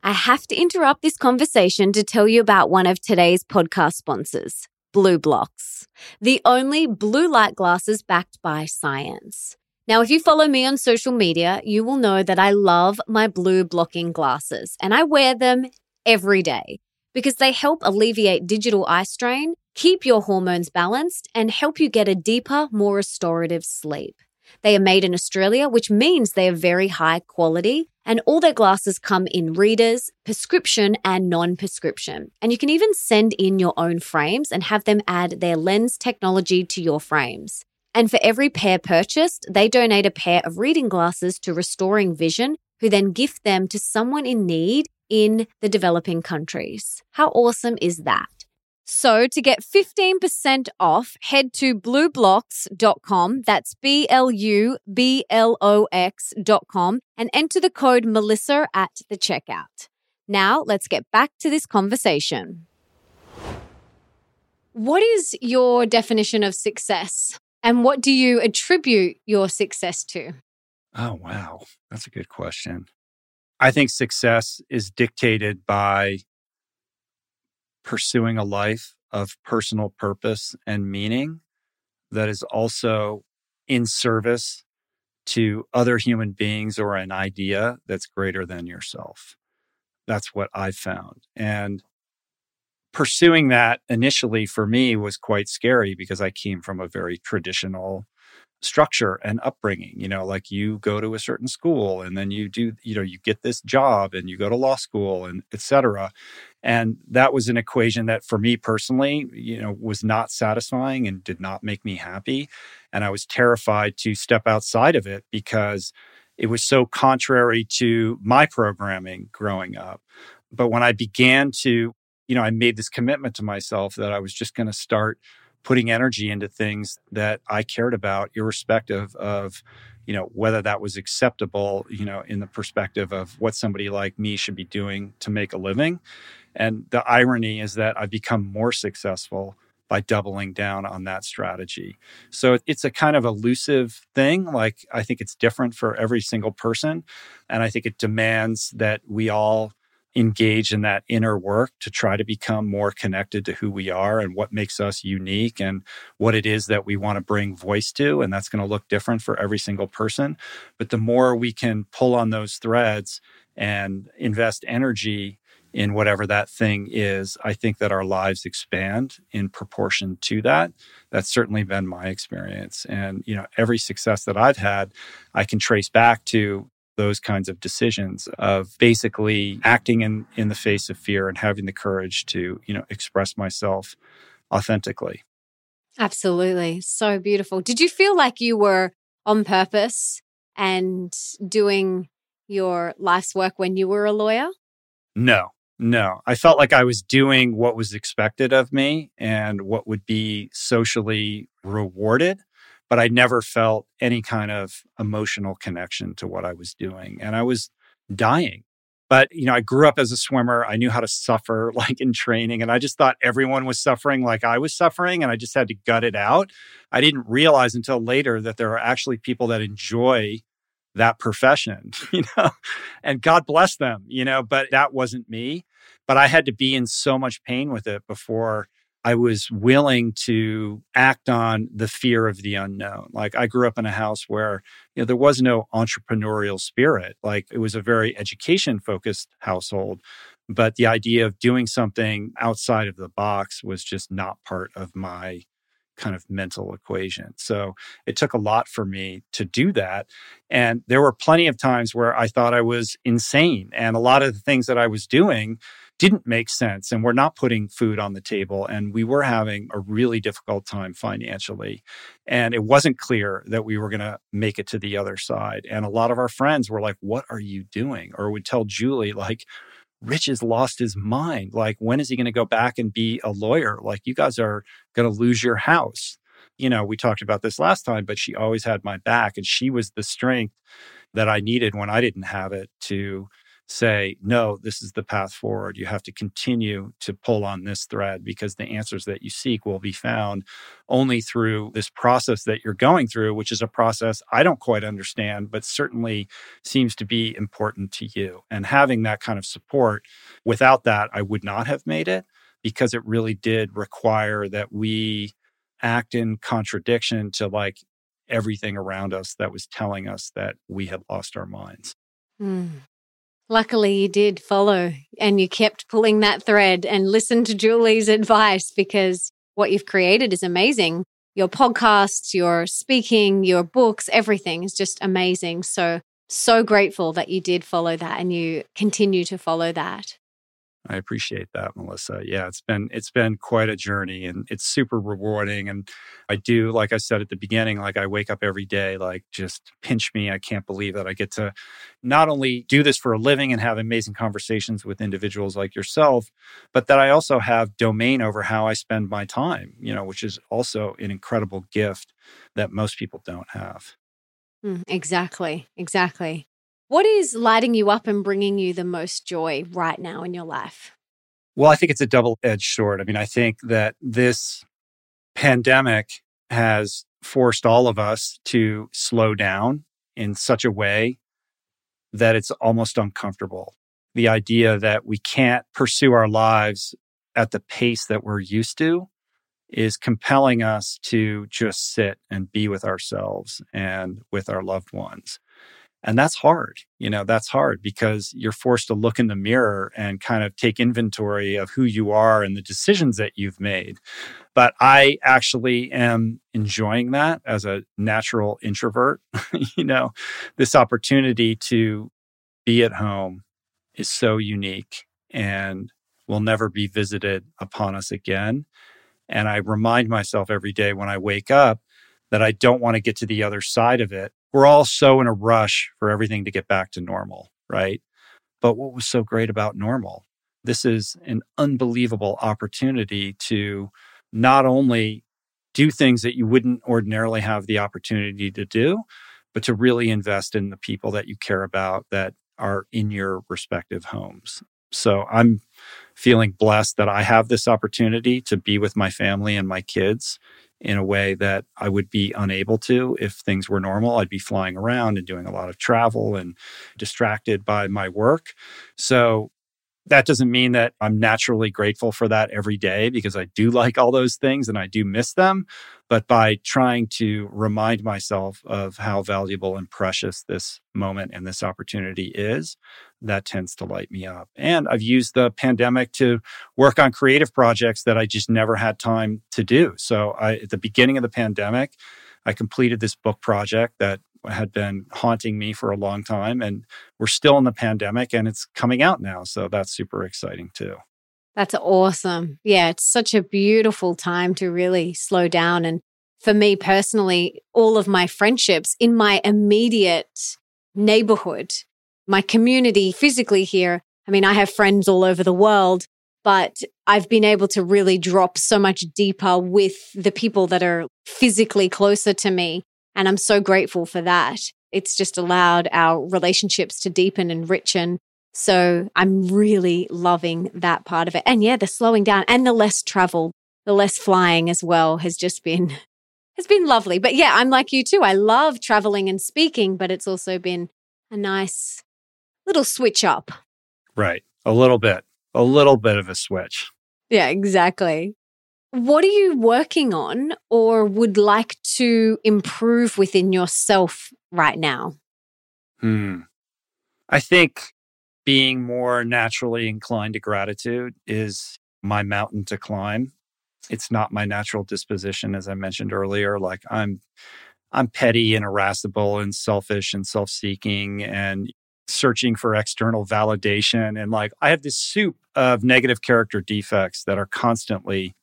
I have to interrupt this conversation to tell you about one of today's podcast sponsors, BLUblox, the only blue light glasses backed by science. Now, if you follow me on social media, you will know that I love my blue blocking glasses and I wear them every day because they help alleviate digital eye strain keep your hormones balanced, and help you get a deeper, more restorative sleep. They are made in Australia, which means they are very high quality, and all their glasses come in readers, prescription, and non prescription. And you can even send in your own frames and have them add their lens technology to your frames. And for every pair purchased, they donate a pair of reading glasses to Restoring Vision, who then gift them to someone in need in the developing countries. How awesome is that? So to get 15% off, head to blublox.com. That's B L U B L O X.com and enter the code Melissa at the checkout. Now let's get back to this conversation. What is your definition of success? And what do you attribute your success to? Oh, wow. That's a good question. I think success is dictated by pursuing a life of personal purpose and meaning that is also in service to other human beings or an idea that's greater than yourself. That's what I've found. And pursuing that initially for me was quite scary because I came from a very traditional structure and upbringing you know like you go to a certain school and then you do you know you get this job and you go to law school and etc and that was an equation that for me personally you know was not satisfying and did not make me happy. And i was terrified to step outside of it because it was so contrary to my programming growing up. But when i began to you know i made this commitment to myself that i was just going to start putting energy into things that I cared about, irrespective of, you know, whether that was acceptable, you know, in the perspective of what somebody like me should be doing to make a living. And the irony is that I've become more successful by doubling down on that strategy. So it's a kind of elusive thing. Like, I think it's different for every single person. And I think it demands that we all engage in that inner work to try to become more connected to who we are and what makes us unique and what it is that we want to bring voice to. And that's going to look different for every single person. But the more we can pull on those threads and invest energy in whatever that thing is, I think that our lives expand in proportion to that. That's certainly been my experience. And, you know, every success that I've had, I can trace back to those kinds of decisions of basically acting in, in the face of fear and having the courage to, you know, express myself authentically. Absolutely. So beautiful. Did you feel like you were on purpose and doing your life's work when you were a lawyer? No, no, I felt like I was doing what was expected of me and what would be socially rewarded, but I never felt any kind of emotional connection to what I was doing. And I was dying. But, you know, I grew up as a swimmer. I knew how to suffer like in training, and I just thought everyone was suffering like I was suffering, and I just had to gut it out. I didn't realize until later that there are actually people that enjoy that profession, you know, and God bless them, you know, but that wasn't me. But I had to be in so much pain with it before I was willing to act on the fear of the unknown. Like I grew up in a house where, you know, there was no entrepreneurial spirit. Like it was a very education focused household. But the idea of doing something outside of the box was just not part of my kind of mental equation. So it took a lot for me to do that. And there were plenty of times where I thought I was insane. And a lot of the things that I was doing didn't make sense and we're not putting food on the table and we were having a really difficult time financially and it wasn't clear that we were going to make it to the other side and a lot of our friends were like what are you doing or would tell Julie like Rich has lost his mind. Like, when is he going to go back and be a lawyer? Like, you guys are going to lose your house. You know, we talked about this last time, but she always had my back and she was the strength that I needed when I didn't have it to say, no, this is the path forward. You have to continue to pull on this thread because the answers that you seek will be found only through this process that you're going through, which is a process I don't quite understand, but certainly seems to be important to you. And having that kind of support, without that, I would not have made it because it really did require that we act in contradiction to like everything around us that was telling us that we had lost our minds. Mm. Luckily, you did follow and you kept pulling that thread and listened to Julie's advice because what you've created is amazing. Your podcasts, your speaking, your books, everything is just amazing. So, so grateful that you did follow that and you continue to follow that. I appreciate that, Melissa. Yeah, it's been it's been quite a journey and it's super rewarding. And I do, like I said at the beginning, like I wake up every day, like just pinch me. I can't believe that I get to not only do this for a living and have amazing conversations with individuals like yourself, but that I also have domain over how I spend my time, you know, which is also an incredible gift that most people don't have. Mm, exactly. Exactly. What is lighting you up and bringing you the most joy right now in your life? Well, I think it's a double edged sword. I mean, I think that this pandemic has forced all of us to slow down in such a way that it's almost uncomfortable. The idea that we can't pursue our lives at the pace that we're used to is compelling us to just sit and be with ourselves and with our loved ones. And that's hard. You know, that's hard because you're forced to look in the mirror and kind of take inventory of who you are and the decisions that you've made. But I actually am enjoying that as a natural introvert. you know, this opportunity to be at home is so unique and will never be visited upon us again. And I remind myself every day when I wake up that I don't want to get to the other side of it we're all so in a rush for everything to get back to normal, right? But what was so great about normal? This is an unbelievable opportunity to not only do things that you wouldn't ordinarily have the opportunity to do, but to really invest in the people that you care about that are in your respective homes. So I'm feeling blessed that I have this opportunity to be with my family and my kids in a way that I would be unable to if things were normal. I'd be flying around and doing a lot of travel and distracted by my work. So that doesn't mean that I'm naturally grateful for that every day because I do like all those things and I do miss them. But by trying to remind myself of how valuable and precious this moment and this opportunity is, that tends to light me up. And I've used the pandemic to work on creative projects that I just never had time to do. So I, at the beginning of the pandemic, I completed this book project that had been haunting me for a long time. And we're still in the pandemic and it's coming out now. So that's super exciting too. That's awesome. Yeah, it's such a beautiful time to really slow down. And for me personally, all of my friendships in my immediate neighborhood, my community physically here. I mean, I have friends all over the world, but I've been able to really drop so much deeper with the people that are physically closer to me and I'm so grateful for that. It's just allowed our relationships to deepen and richen. So I'm really loving that part of it. And yeah, the slowing down and the less travel, the less flying as well has just been has been lovely. But yeah, I'm like you too. I love traveling and speaking, but it's also been a nice little switch up. Right. A little bit. A little bit of a switch. Yeah, exactly. What are you working on or would like to improve within yourself right now? Hmm. I think being more naturally inclined to gratitude is my mountain to climb. It's not my natural disposition, as I mentioned earlier. Like I'm, I'm petty and irascible and selfish and self-seeking and searching for external validation. And like I have this soup of negative character defects that are constantly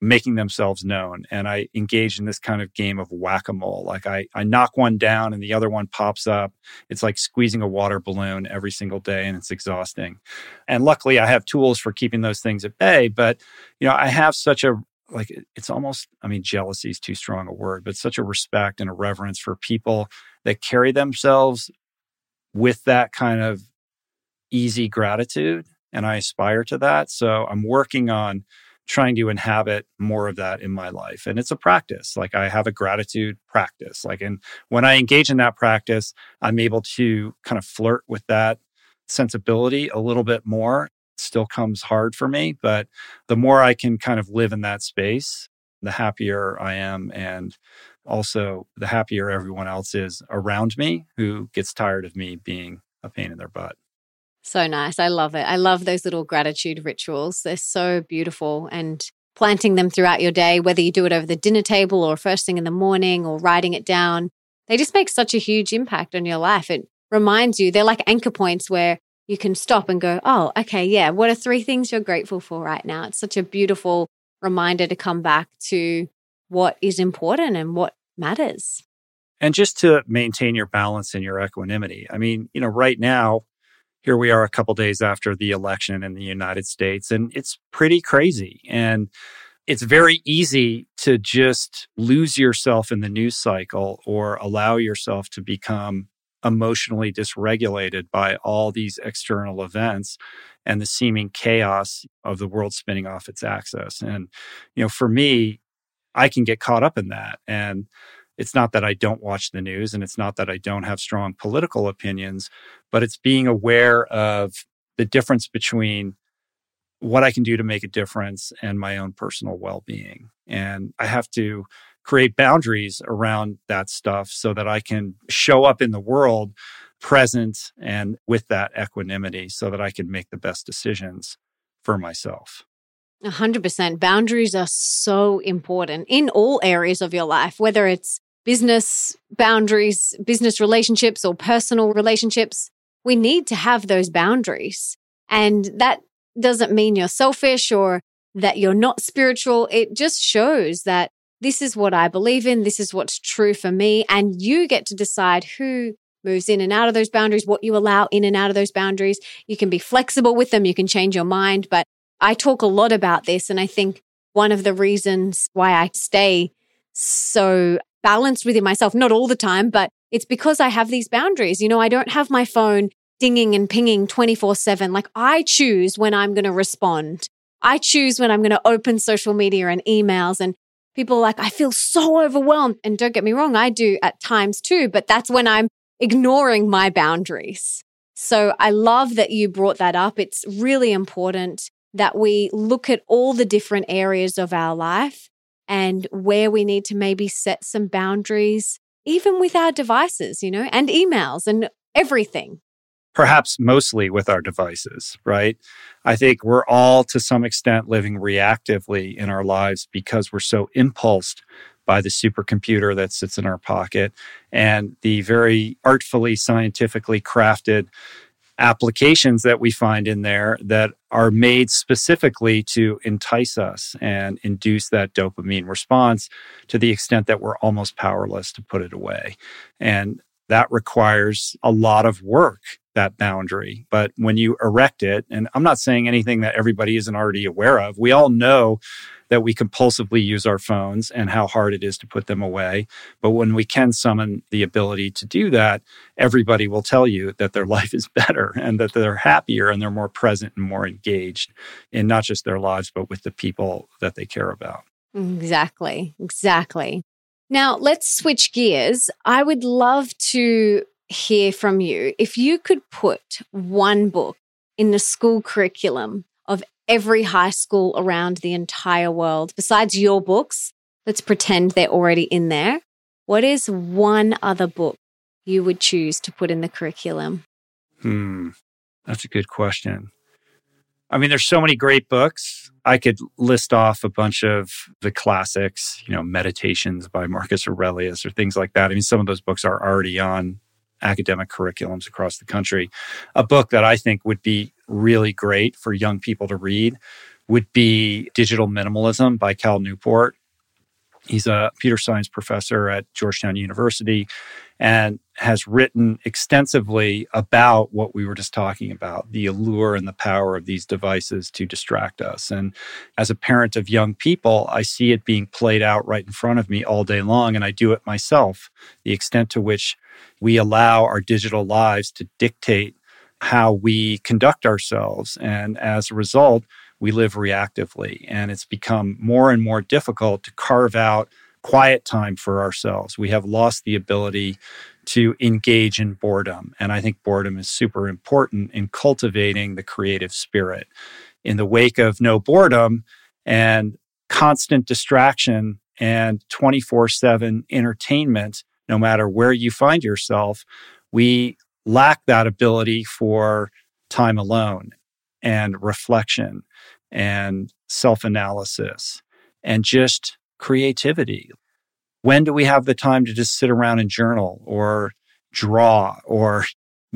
making themselves known. And I engage in this kind of game of whack a mole. Like I, I knock one down and the other one pops up. It's like squeezing a water balloon every single day and it's exhausting. And luckily I have tools for keeping those things at bay. But, you know, I have such a, like, it's almost, I mean, jealousy is too strong a word, but such a respect and a reverence for people that carry themselves with that kind of easy gratitude. And I aspire to that. So I'm working on, trying to inhabit more of that in my life. And it's a practice. Like I have a gratitude practice. Like, and when I engage in that practice, I'm able to kind of flirt with that sensibility a little bit more. It still comes hard for me, but the more I can kind of live in that space, the happier I am. And also the happier everyone else is around me who gets tired of me being a pain in their butt. So nice. I love it. I love those little gratitude rituals. They're so beautiful and planting them throughout your day, whether you do it over the dinner table or first thing in the morning or writing it down, they just make such a huge impact on your life. It reminds you, they're like anchor points where you can stop and go, oh, okay, yeah, what are three things you're grateful for right now? It's such a beautiful reminder to come back to what is important and what matters. And just to maintain your balance and your equanimity. I mean, you know, right now, here we are a couple days after the election in the United States, and it's pretty crazy. And it's very easy to just lose yourself in the news cycle or allow yourself to become emotionally dysregulated by all these external events and the seeming chaos of the world spinning off its axis. And, you know, for me, I can get caught up in that. And it's not that I don't watch the news and it's not that I don't have strong political opinions, but it's being aware of the difference between what I can do to make a difference and my own personal well being. And I have to create boundaries around that stuff so that I can show up in the world present and with that equanimity so that I can make the best decisions for myself. 100%. Boundaries are so important in all areas of your life, whether it's business boundaries, business relationships, or personal relationships, we need to have those boundaries. And that doesn't mean you're selfish or that you're not spiritual. It just shows that this is what I believe in. This is what's true for me. And you get to decide who moves in and out of those boundaries, what you allow in and out of those boundaries. You can be flexible with them. You can change your mind. But I talk a lot about this. And I think one of the reasons why I stay so balanced within myself, not all the time, but it's because I have these boundaries. You know, I don't have my phone dinging and pinging 24 7. Like I choose when I'm going to respond. I choose when I'm going to open social media and emails and people are like, I feel so overwhelmed. And don't get me wrong, I do at times too, but that's when I'm ignoring my boundaries. So I love that you brought that up. It's really important that we look at all the different areas of our life and where we need to maybe set some boundaries, even with our devices, you know, and emails and everything. Perhaps mostly with our devices, right? I think we're all to some extent living reactively in our lives because we're so impulsed by the supercomputer that sits in our pocket and the very artfully, scientifically crafted applications that we find in there that are made specifically to entice us and induce that dopamine response to the extent that we're almost powerless to put it away. And that requires a lot of work that boundary. But when you erect it, and I'm not saying anything that everybody isn't already aware of, we all know that we compulsively use our phones and how hard it is to put them away. But when we can summon the ability to do that, everybody will tell you that their life is better and that they're happier and they're more present and more engaged in not just their lives, but with the people that they care about. Exactly. Exactly. Now, let's switch gears. I would love to hear from you. If you could put one book in the school curriculum of every high school around the entire world, besides your books, let's pretend they're already in there. What is one other book you would choose to put in the curriculum? Hmm, that's a good question. I mean, there's so many great books. I could list off a bunch of the classics, you know, Meditations by Marcus Aurelius or things like that. I mean, some of those books are already on academic curriculums across the country. A book that I think would be really great for young people to read would be Digital Minimalism by Cal Newport. He's a computer science professor at Georgetown University and has written extensively about what we were just talking about the allure and the power of these devices to distract us. And as a parent of young people, I see it being played out right in front of me all day long, and I do it myself. The extent to which we allow our digital lives to dictate how we conduct ourselves. And as a result, we live reactively. And it's become more and more difficult to carve out quiet time for ourselves. We have lost the ability to engage in boredom. And I think boredom is super important in cultivating the creative spirit. In the wake of no boredom and constant distraction and 24 7 entertainment, no matter where you find yourself, we lack that ability for time alone and reflection and self analysis and just creativity. When do we have the time to just sit around and journal or draw or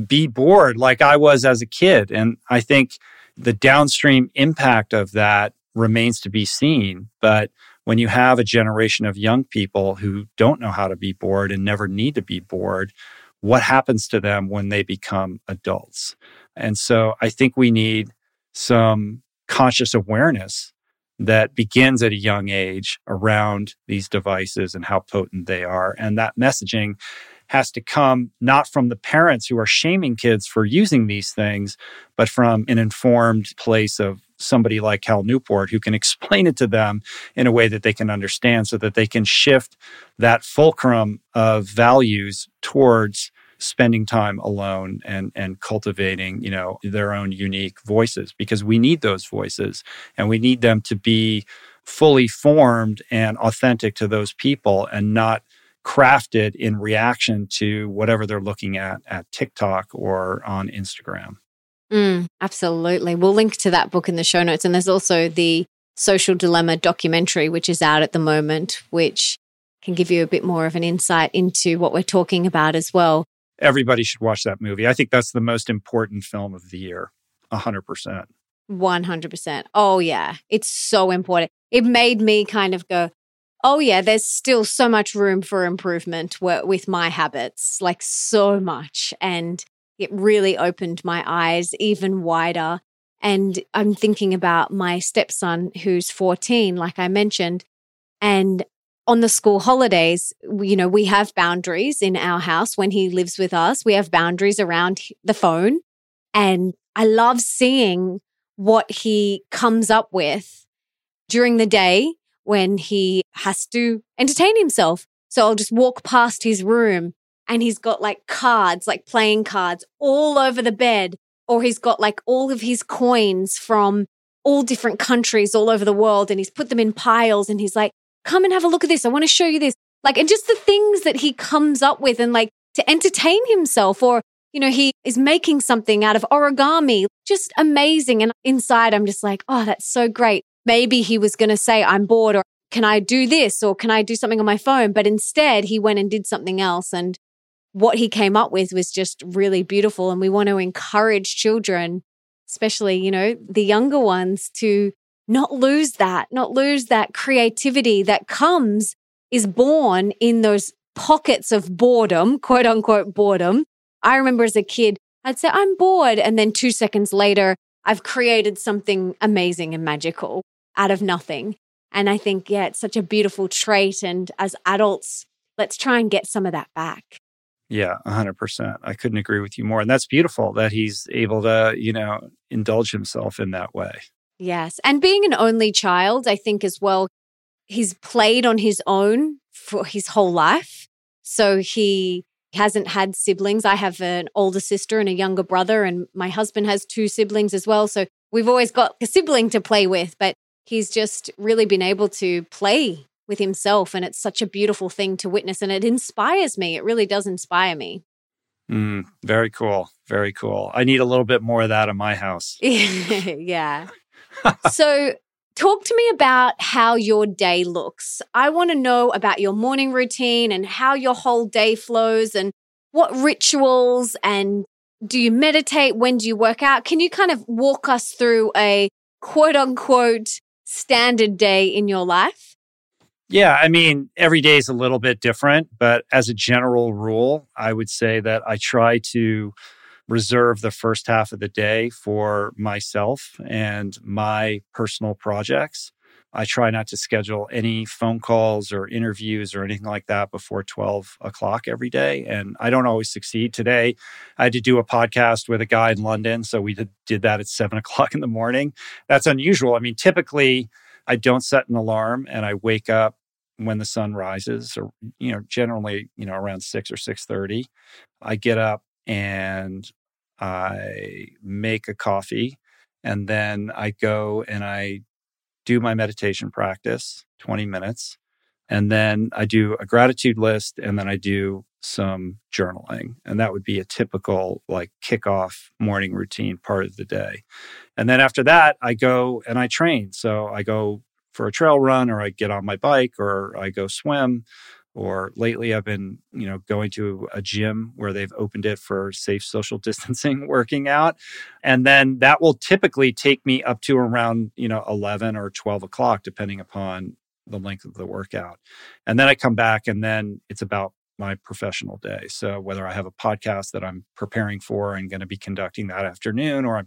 be bored like I was as a kid? And I think the downstream impact of that remains to be seen. But when you have a generation of young people who don't know how to be bored and never need to be bored, what happens to them when they become adults? And so I think we need some conscious awareness that begins at a young age around these devices and how potent they are. And that messaging has to come not from the parents who are shaming kids for using these things, but from an informed place of somebody like Cal Newport who can explain it to them in a way that they can understand so that they can shift that fulcrum of values towards spending time alone and and cultivating you know their own unique voices because we need those voices and we need them to be fully formed and authentic to those people and not crafted in reaction to whatever they're looking at at TikTok or on Instagram. Mm, absolutely. We'll link to that book in the show notes. And there's also the Social Dilemma documentary, which is out at the moment, which can give you a bit more of an insight into what we're talking about as well everybody should watch that movie. I think that's the most important film of the year. 100%. 100%. Oh, yeah. It's so important. It made me kind of go, oh, yeah, there's still so much room for improvement with my habits, like so much. And it really opened my eyes even wider. And I'm thinking about my stepson who's 14, like I mentioned. And on the school holidays, you know, we have boundaries in our house when he lives with us. We have boundaries around the phone. And I love seeing what he comes up with during the day when he has to entertain himself. So I'll just walk past his room and he's got like cards, like playing cards all over the bed, or he's got like all of his coins from all different countries all over the world and he's put them in piles and he's like, come and have a look at this. I want to show you this. Like, and just the things that he comes up with and like to entertain himself or, you know, he is making something out of origami, just amazing. And inside, I'm just like, oh, that's so great. Maybe he was going to say, I'm bored or can I do this or can I do something on my phone? But instead, he went and did something else. And what he came up with was just really beautiful. And we want to encourage children, especially, you know, the younger ones to not lose that, not lose that creativity that comes, is born in those pockets of boredom, quote unquote boredom. I remember as a kid, I'd say, I'm bored. And then two seconds later, I've created something amazing and magical out of nothing. And I think, yeah, it's such a beautiful trait. And as adults, let's try and get some of that back. Yeah, 100%. I couldn't agree with you more. And that's beautiful that he's able to, you know, indulge himself in that way. Yes. And being an only child, I think as well, he's played on his own for his whole life. So he hasn't had siblings. I have an older sister and a younger brother, and my husband has two siblings as well. So we've always got a sibling to play with, but he's just really been able to play with himself. And it's such a beautiful thing to witness. And it inspires me. It really does inspire me. Mm, very cool. Very cool. I need a little bit more of that in my house. yeah. So, talk to me about how your day looks. I want to know about your morning routine and how your whole day flows and what rituals and do you meditate? When do you work out? Can you kind of walk us through a quote unquote standard day in your life? Yeah, I mean, every day is a little bit different, but as a general rule, I would say that I try to reserve the first half of the day for myself and my personal projects. I try not to schedule any phone calls or interviews or anything like that before 12 o'clock every day. And I don't always succeed. Today, I had to do a podcast with a guy in London. So we did, that at seven o'clock in the morning. That's unusual. I mean, typically, I don't set an alarm and I wake up when the sun rises or you know generally you know around 6 or 6:30 I get up and I make a coffee and then I go and I do my meditation practice 20 minutes and then I do a gratitude list and then I do some journaling and that would be a typical like kickoff morning routine part of the day. And then after that I go and I train. So I go for a trail run or I get on my bike or I go swim or lately I've been, you know, going to a gym where they've opened it for safe social distancing working out. And then that will typically take me up to around, you know, 11 or 12 o'clock, depending upon the length of the workout. And then I come back and then it's about my professional day. So whether I have a podcast that I'm preparing for and going to be conducting that afternoon, or I'm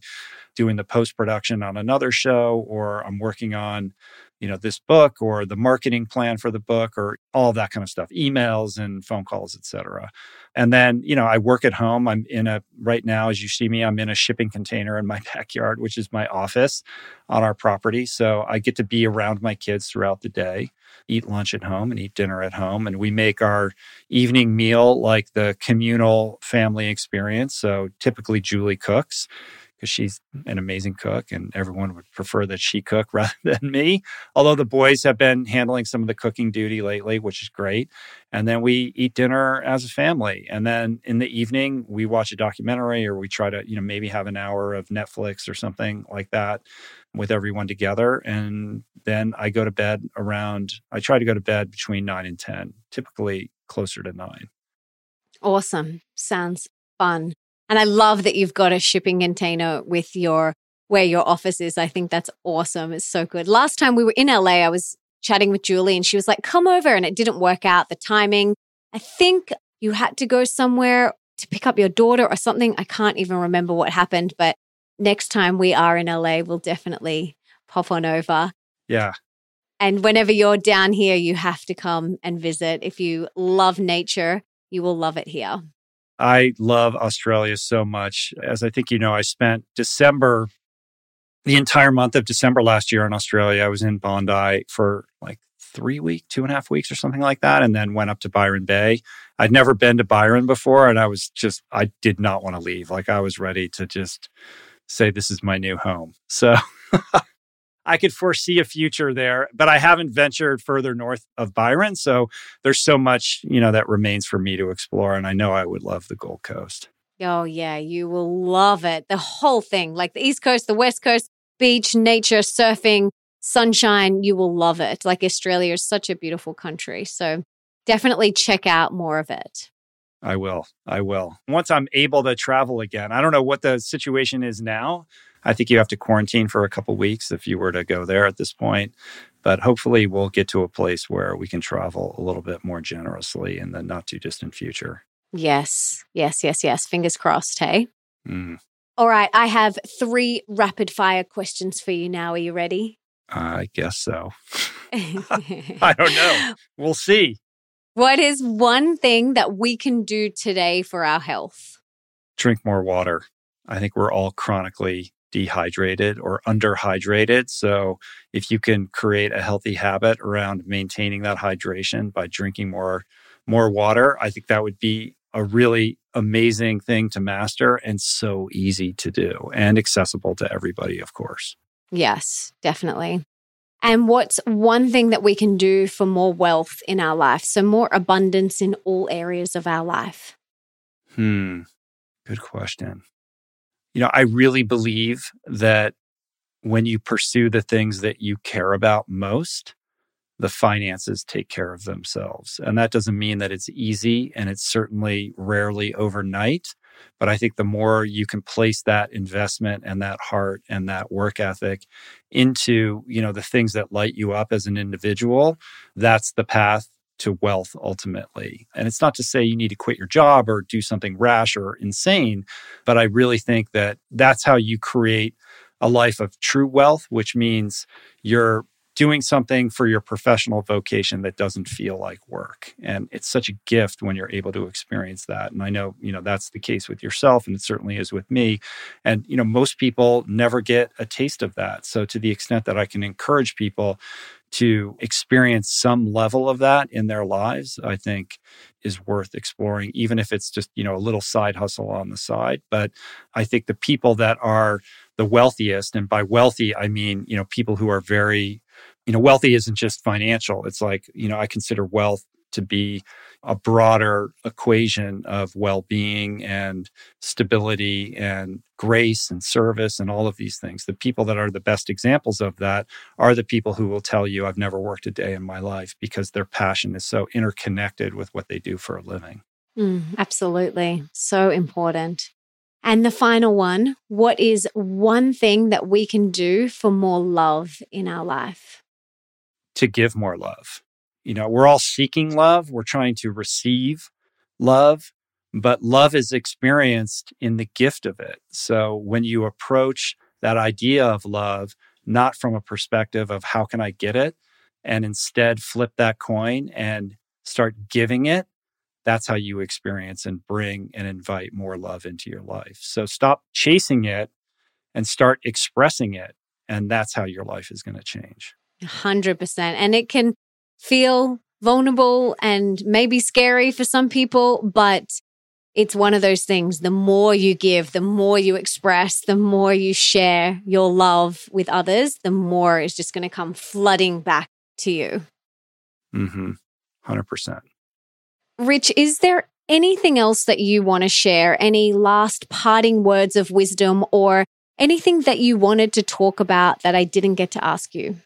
doing the post production on another show, or I'm working on you know this book or the marketing plan for the book or all that kind of stuff emails and phone calls etc and then you know i work at home. I'm in a right now as you see me i'm in a shipping container in my backyard which is my office on our property. So i get to be around my kids throughout the day eat lunch at home and eat dinner at home and we make our evening meal like the communal family experience. So typically julie cooks because she's an amazing cook and everyone would prefer that she cook rather than me. Although the boys have been handling some of the cooking duty lately, which is great. And then we eat dinner as a family. And then in the evening, we watch a documentary or we try to, you know, maybe have an hour of Netflix or something like that with everyone together. And then I go to bed around, I try to go to bed between nine and 10, typically closer to nine. Awesome. Sounds fun. And I love that you've got a shipping container with your where your office is. I think that's awesome. It's so good. Last time we were in LA, I was chatting with Julie and she was like, come over. And it didn't work out the timing. I think you had to go somewhere to pick up your daughter or something. I can't even remember what happened, but next time we are in LA, we'll definitely pop on over. Yeah. And whenever you're down here, you have to come and visit. If you love nature, you will love it here. I love Australia so much. As I think you know, I spent December, the entire month of December last year in Australia. I was in Bondi for like three weeks, two and a half weeks or something like that, and then went up to Byron Bay. I'd never been to Byron before, and I was just, I did not want to leave. Like I was ready to just say, this is my new home. So I could foresee a future there, but I haven't ventured further north of Byron. So there's so much, you know, that remains for me to explore. And I know I would love the Gold Coast. Oh, yeah, you will love it. The whole thing, like the East Coast, the West Coast, beach, nature, surfing, sunshine, you will love it. Like Australia is such a beautiful country. So definitely check out more of it. I will. I will. Once I'm able to travel again, I don't know what the situation is now. I think you have to quarantine for a couple weeks if you were to go there at this point. But hopefully, we'll get to a place where we can travel a little bit more generously in the not too distant future. Yes, yes, yes, yes. Fingers crossed, hey? Mm, All right, I have three rapid fire questions for you now. Are you ready? I guess so. I don't know. We'll see. What is one thing that we can do today for our health? Drink more water. I think we're all chronically dehydrated or underhydrated. So, if you can create a healthy habit around maintaining that hydration by drinking more more water, I think that would be a really amazing thing to master and so easy to do and accessible to everybody, of course. Yes, definitely. And what's one thing that we can do for more wealth in our life? So, more abundance in all areas of our life. Hmm. Good question. You know, I really believe that when you pursue the things that you care about most, the finances take care of themselves. And that doesn't mean that it's easy and it's certainly rarely overnight. But I think the more you can place that investment and that heart and that work ethic into, you know, the things that light you up as an individual, that's the path to wealth ultimately. And it's not to say you need to quit your job or do something rash or insane, but I really think that that's how you create a life of true wealth, which means you're doing something for your professional vocation that doesn't feel like work. And it's such a gift when you're able to experience that. And I know, you know, that's the case with yourself and it certainly is with me. And, you know, most people never get a taste of that. So to the extent that I can encourage people to experience some level of that in their lives, I think is worth exploring, even if it's just, you know, a little side hustle on the side. But I think the people that are the wealthiest, and by wealthy, I mean, you know, people who are very you know, wealthy isn't just financial. It's like, you know, I consider wealth to be a broader equation of well being and stability and grace and service and all of these things. The people that are the best examples of that are the people who will tell you, I've never worked a day in my life because their passion is so interconnected with what they do for a living. Mm, absolutely. So important. And the final one what is one thing that we can do for more love in our life? to give more love. You know, we're all seeking love, we're trying to receive love, but love is experienced in the gift of it. So when you approach that idea of love, not from a perspective of how can I get it, and instead flip that coin and start giving it, that's how you experience and bring and invite more love into your life. So stop chasing it and start expressing it. And that's how your life is going to change. 100%. And it can feel vulnerable and maybe scary for some people, but it's one of those things. The more you give, the more you express, the more you share your love with others, the more it's just going to come flooding back to you. Mm-hmm. 100%. Rich, is there anything else that you want to share? Any last parting words of wisdom or anything that you wanted to talk about that I didn't get to ask you?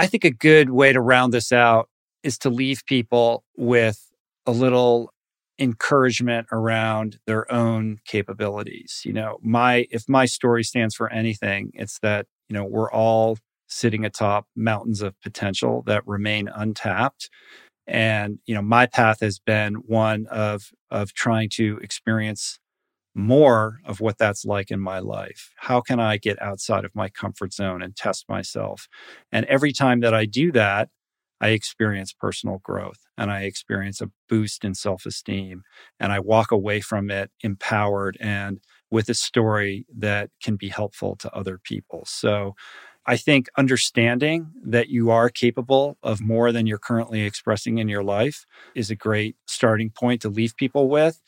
I think a good way to round this out is to leave people with a little encouragement around their own capabilities. You know, my if my story stands for anything, it's that, you know, we're all sitting atop mountains of potential that remain untapped. And, you know, my path has been one of of trying to experience more of what that's like in my life. How can I get outside of my comfort zone and test myself? And every time that I do that, I experience personal growth and I experience a boost in self esteem. And I walk away from it empowered and with a story that can be helpful to other people. So I think understanding that you are capable of more than you're currently expressing in your life is a great starting point to leave people with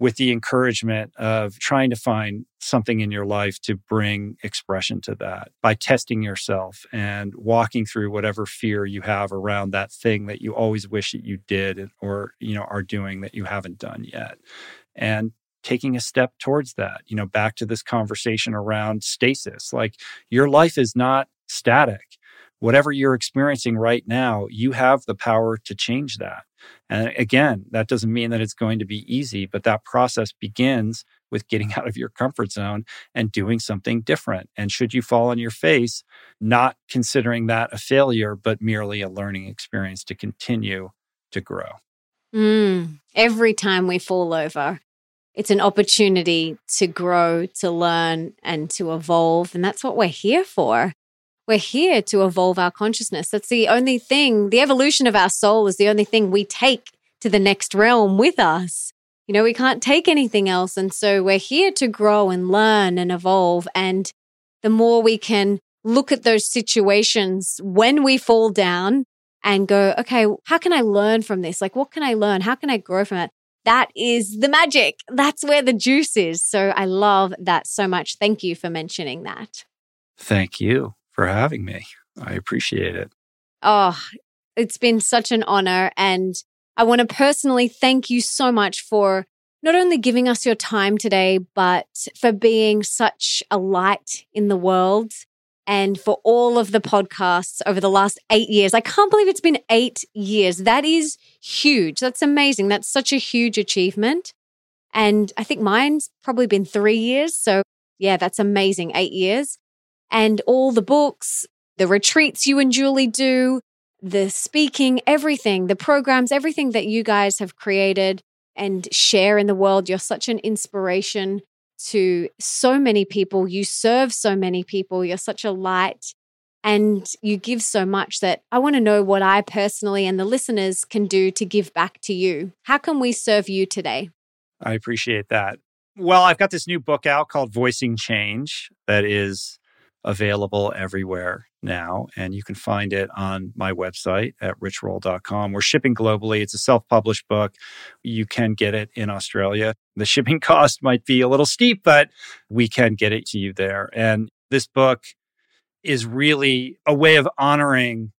with the encouragement of trying to find something in your life to bring expression to that by testing yourself and walking through whatever fear you have around that thing that you always wish that you did or you know are doing that you haven't done yet. And taking a step towards that you know back to this conversation around stasis. Like your life is not static. Whatever you're experiencing right now you have the power to change that and again, that doesn't mean that it's going to be easy, but that process begins with getting out of your comfort zone and doing something different. And should you fall on your face, not considering that a failure, but merely a learning experience to continue to grow. Mm, every time we fall over, it's an opportunity to grow, to learn, and to evolve. And that's what we're here for we're here to evolve our consciousness. That's the only thing, the evolution of our soul is the only thing we take to the next realm with us. You know, we can't take anything else. And so we're here to grow and learn and evolve. And the more we can look at those situations when we fall down and go, okay, how can I learn from this? Like, what can I learn? How can I grow from it? That is the magic. That's where the juice is. So I love that so much. Thank you for mentioning that. Thank you for having me. I appreciate it. Oh, it's been such an honor. And I want to personally thank you so much for not only giving us your time today, but for being such a light in the world and for all of the podcasts over the last eight years. I can't believe it's been eight years. That is huge. That's amazing. That's such a huge achievement. And I think mine's probably been three years. So, yeah, that's amazing. Eight years and all the books, the retreats you and Julie do, the speaking, everything, the programs, everything that you guys have created and share in the world. You're such an inspiration to so many people. You serve so many people. You're such a light and you give so much that I want to know what I personally and the listeners can do to give back to you. How can we serve you today? I appreciate that. Well, I've got this new book out called Voicing Change that is available everywhere now. And you can find it on my website at richroll.com. We're shipping globally. It's a self published book. You can get it in Australia. The shipping cost might be a little steep, but we can get it to you there. And this book is really a way of honoring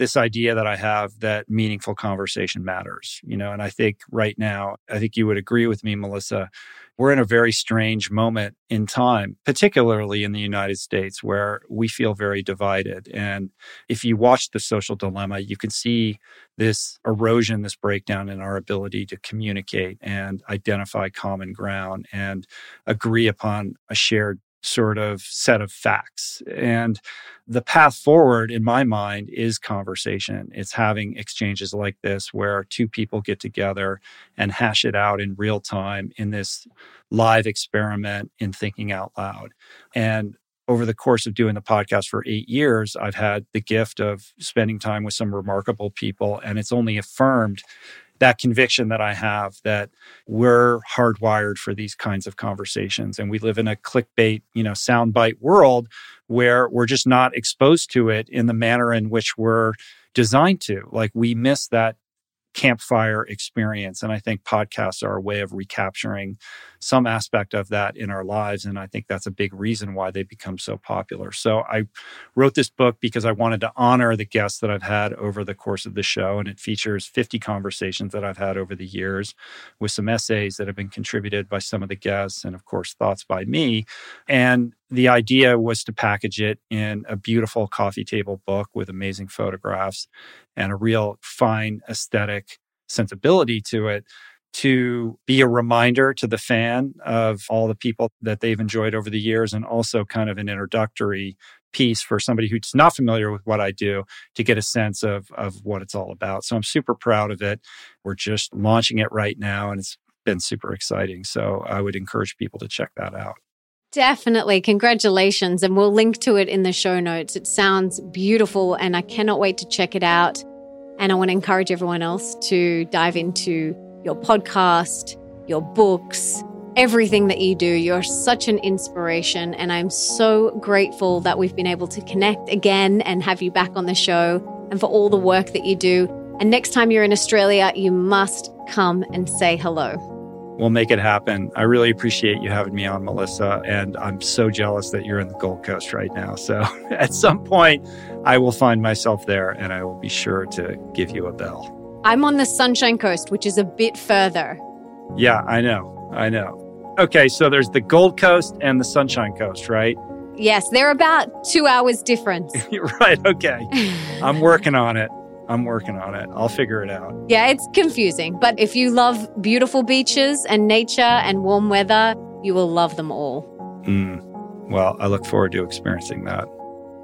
this idea that I have that meaningful conversation matters, you know, and I think right now, I think you would agree with me, Melissa. We're in a very strange moment in time, particularly in the United States, where we feel very divided. And if you watch the social dilemma, you can see this erosion, this breakdown in our ability to communicate and identify common ground and agree upon a shared sort of set of facts. And the path forward, in my mind, is conversation. It's having exchanges like this where two people get together and hash it out in real time in this live experiment in thinking out loud. And over the course of doing the podcast for eight years, I've had the gift of spending time with some remarkable people, and it's only affirmed that conviction that I have that we're hardwired for these kinds of conversations. And we live in a clickbait, you know, soundbite world where we're just not exposed to it in the manner in which we're designed to. Like we miss that campfire experience. And I think podcasts are a way of recapturing some aspect of that in our lives. And I think that's a big reason why they become so popular. So I wrote this book because I wanted to honor the guests that I've had over the course of the show. And it features 50 conversations that I've had over the years with some essays that have been contributed by some of the guests and, of course, thoughts by me. And the idea was to package it in a beautiful coffee table book with amazing photographs and a real fine aesthetic sensibility to it to be a reminder to the fan of all the people that they've enjoyed over the years and also kind of an introductory piece for somebody who's not familiar with what I do to get a sense of of what it's all about. So I'm super proud of it. We're just launching it right now and it's been super exciting. So I would encourage people to check that out. Definitely. Congratulations. And we'll link to it in the show notes. It sounds beautiful and I cannot wait to check it out. And I want to encourage everyone else to dive into your podcast, your books, everything that you do. You're such an inspiration. And I'm so grateful that we've been able to connect again and have you back on the show and for all the work that you do. And next time you're in Australia, you must come and say hello. We'll make it happen. I really appreciate you having me on, Melissa. And I'm so jealous that you're in the Gold Coast right now. So at some point, I will find myself there and I will be sure to give you a bell. I'm on the Sunshine Coast, which is a bit further. Yeah, I know. I know. Okay, so there's the Gold Coast and the Sunshine Coast, right? Yes, they're about two hours difference. right, okay. I'm working on it. I'm working on it. I'll figure it out. Yeah, it's confusing. But if you love beautiful beaches and nature and warm weather, you will love them all. Mm. Well, I look forward to experiencing that.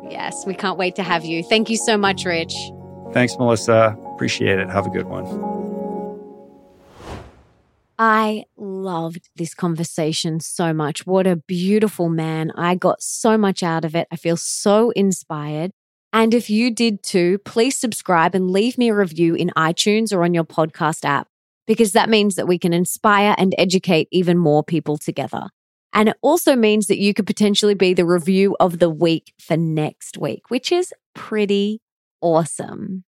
Yes, we can't wait to have you. Thank you so much, Rich. Thanks, Melissa. Appreciate it. Have a good one. I loved this conversation so much. What a beautiful man. I got so much out of it. I feel so inspired. And if you did too, please subscribe and leave me a review in iTunes or on your podcast app, because that means that we can inspire and educate even more people together. And it also means that you could potentially be the review of the week for next week, which is pretty awesome.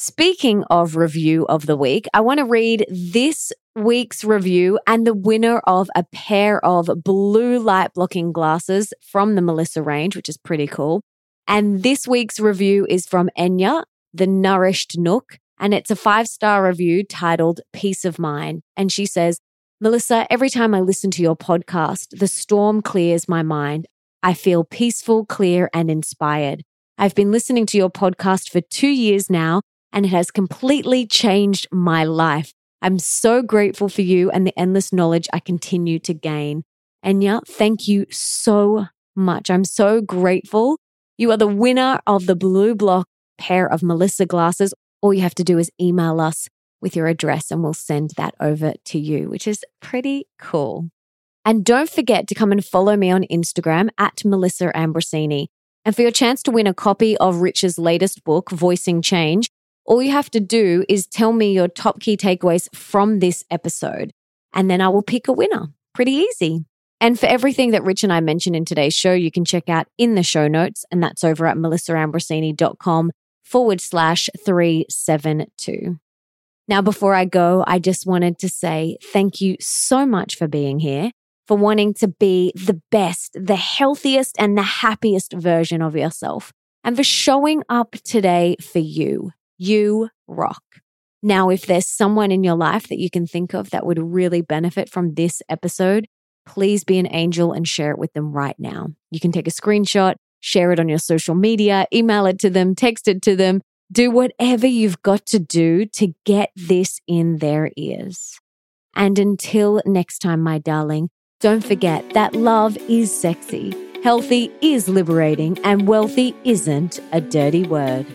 Speaking of review of the week, I want to read this week's review and the winner of a pair of blue light blocking glasses from the Melissa range, which is pretty cool. And this week's review is from Enya, the Nourished Nook, and it's a five star review titled Peace of Mind. And she says, Melissa, every time I listen to your podcast, the storm clears my mind. I feel peaceful, clear, and inspired. I've been listening to your podcast for two years now, and it has completely changed my life. I'm so grateful for you and the endless knowledge I continue to gain. Enya, thank you so much. I'm so grateful you are the winner of the BLUblox pair of Melissa glasses. All you have to do is email us with your address and we'll send that over to you, which is pretty cool. And don't forget to come and follow me on Instagram at Melissa Ambrosini. And for your chance to win a copy of Rich's latest book, Voicing Change, all you have to do is tell me your top key takeaways from this episode, and then I will pick a winner. Pretty easy. And for everything that Rich and I mentioned in today's show, you can check out in the show notes, and that's over at melissaambrosini.com forward slash 372. Now, before I go, I just wanted to say thank you so much for being here, for wanting to be the best, the healthiest, and the happiest version of yourself, and for showing up today for you. You rock. Now, if there's someone in your life that you can think of that would really benefit from this episode, please be an angel and share it with them right now. You can take a screenshot, share it on your social media, email it to them, text it to them, do whatever you've got to do to get this in their ears. And until next time, my darling, don't forget that love is sexy, healthy is liberating, and wealthy isn't a dirty word.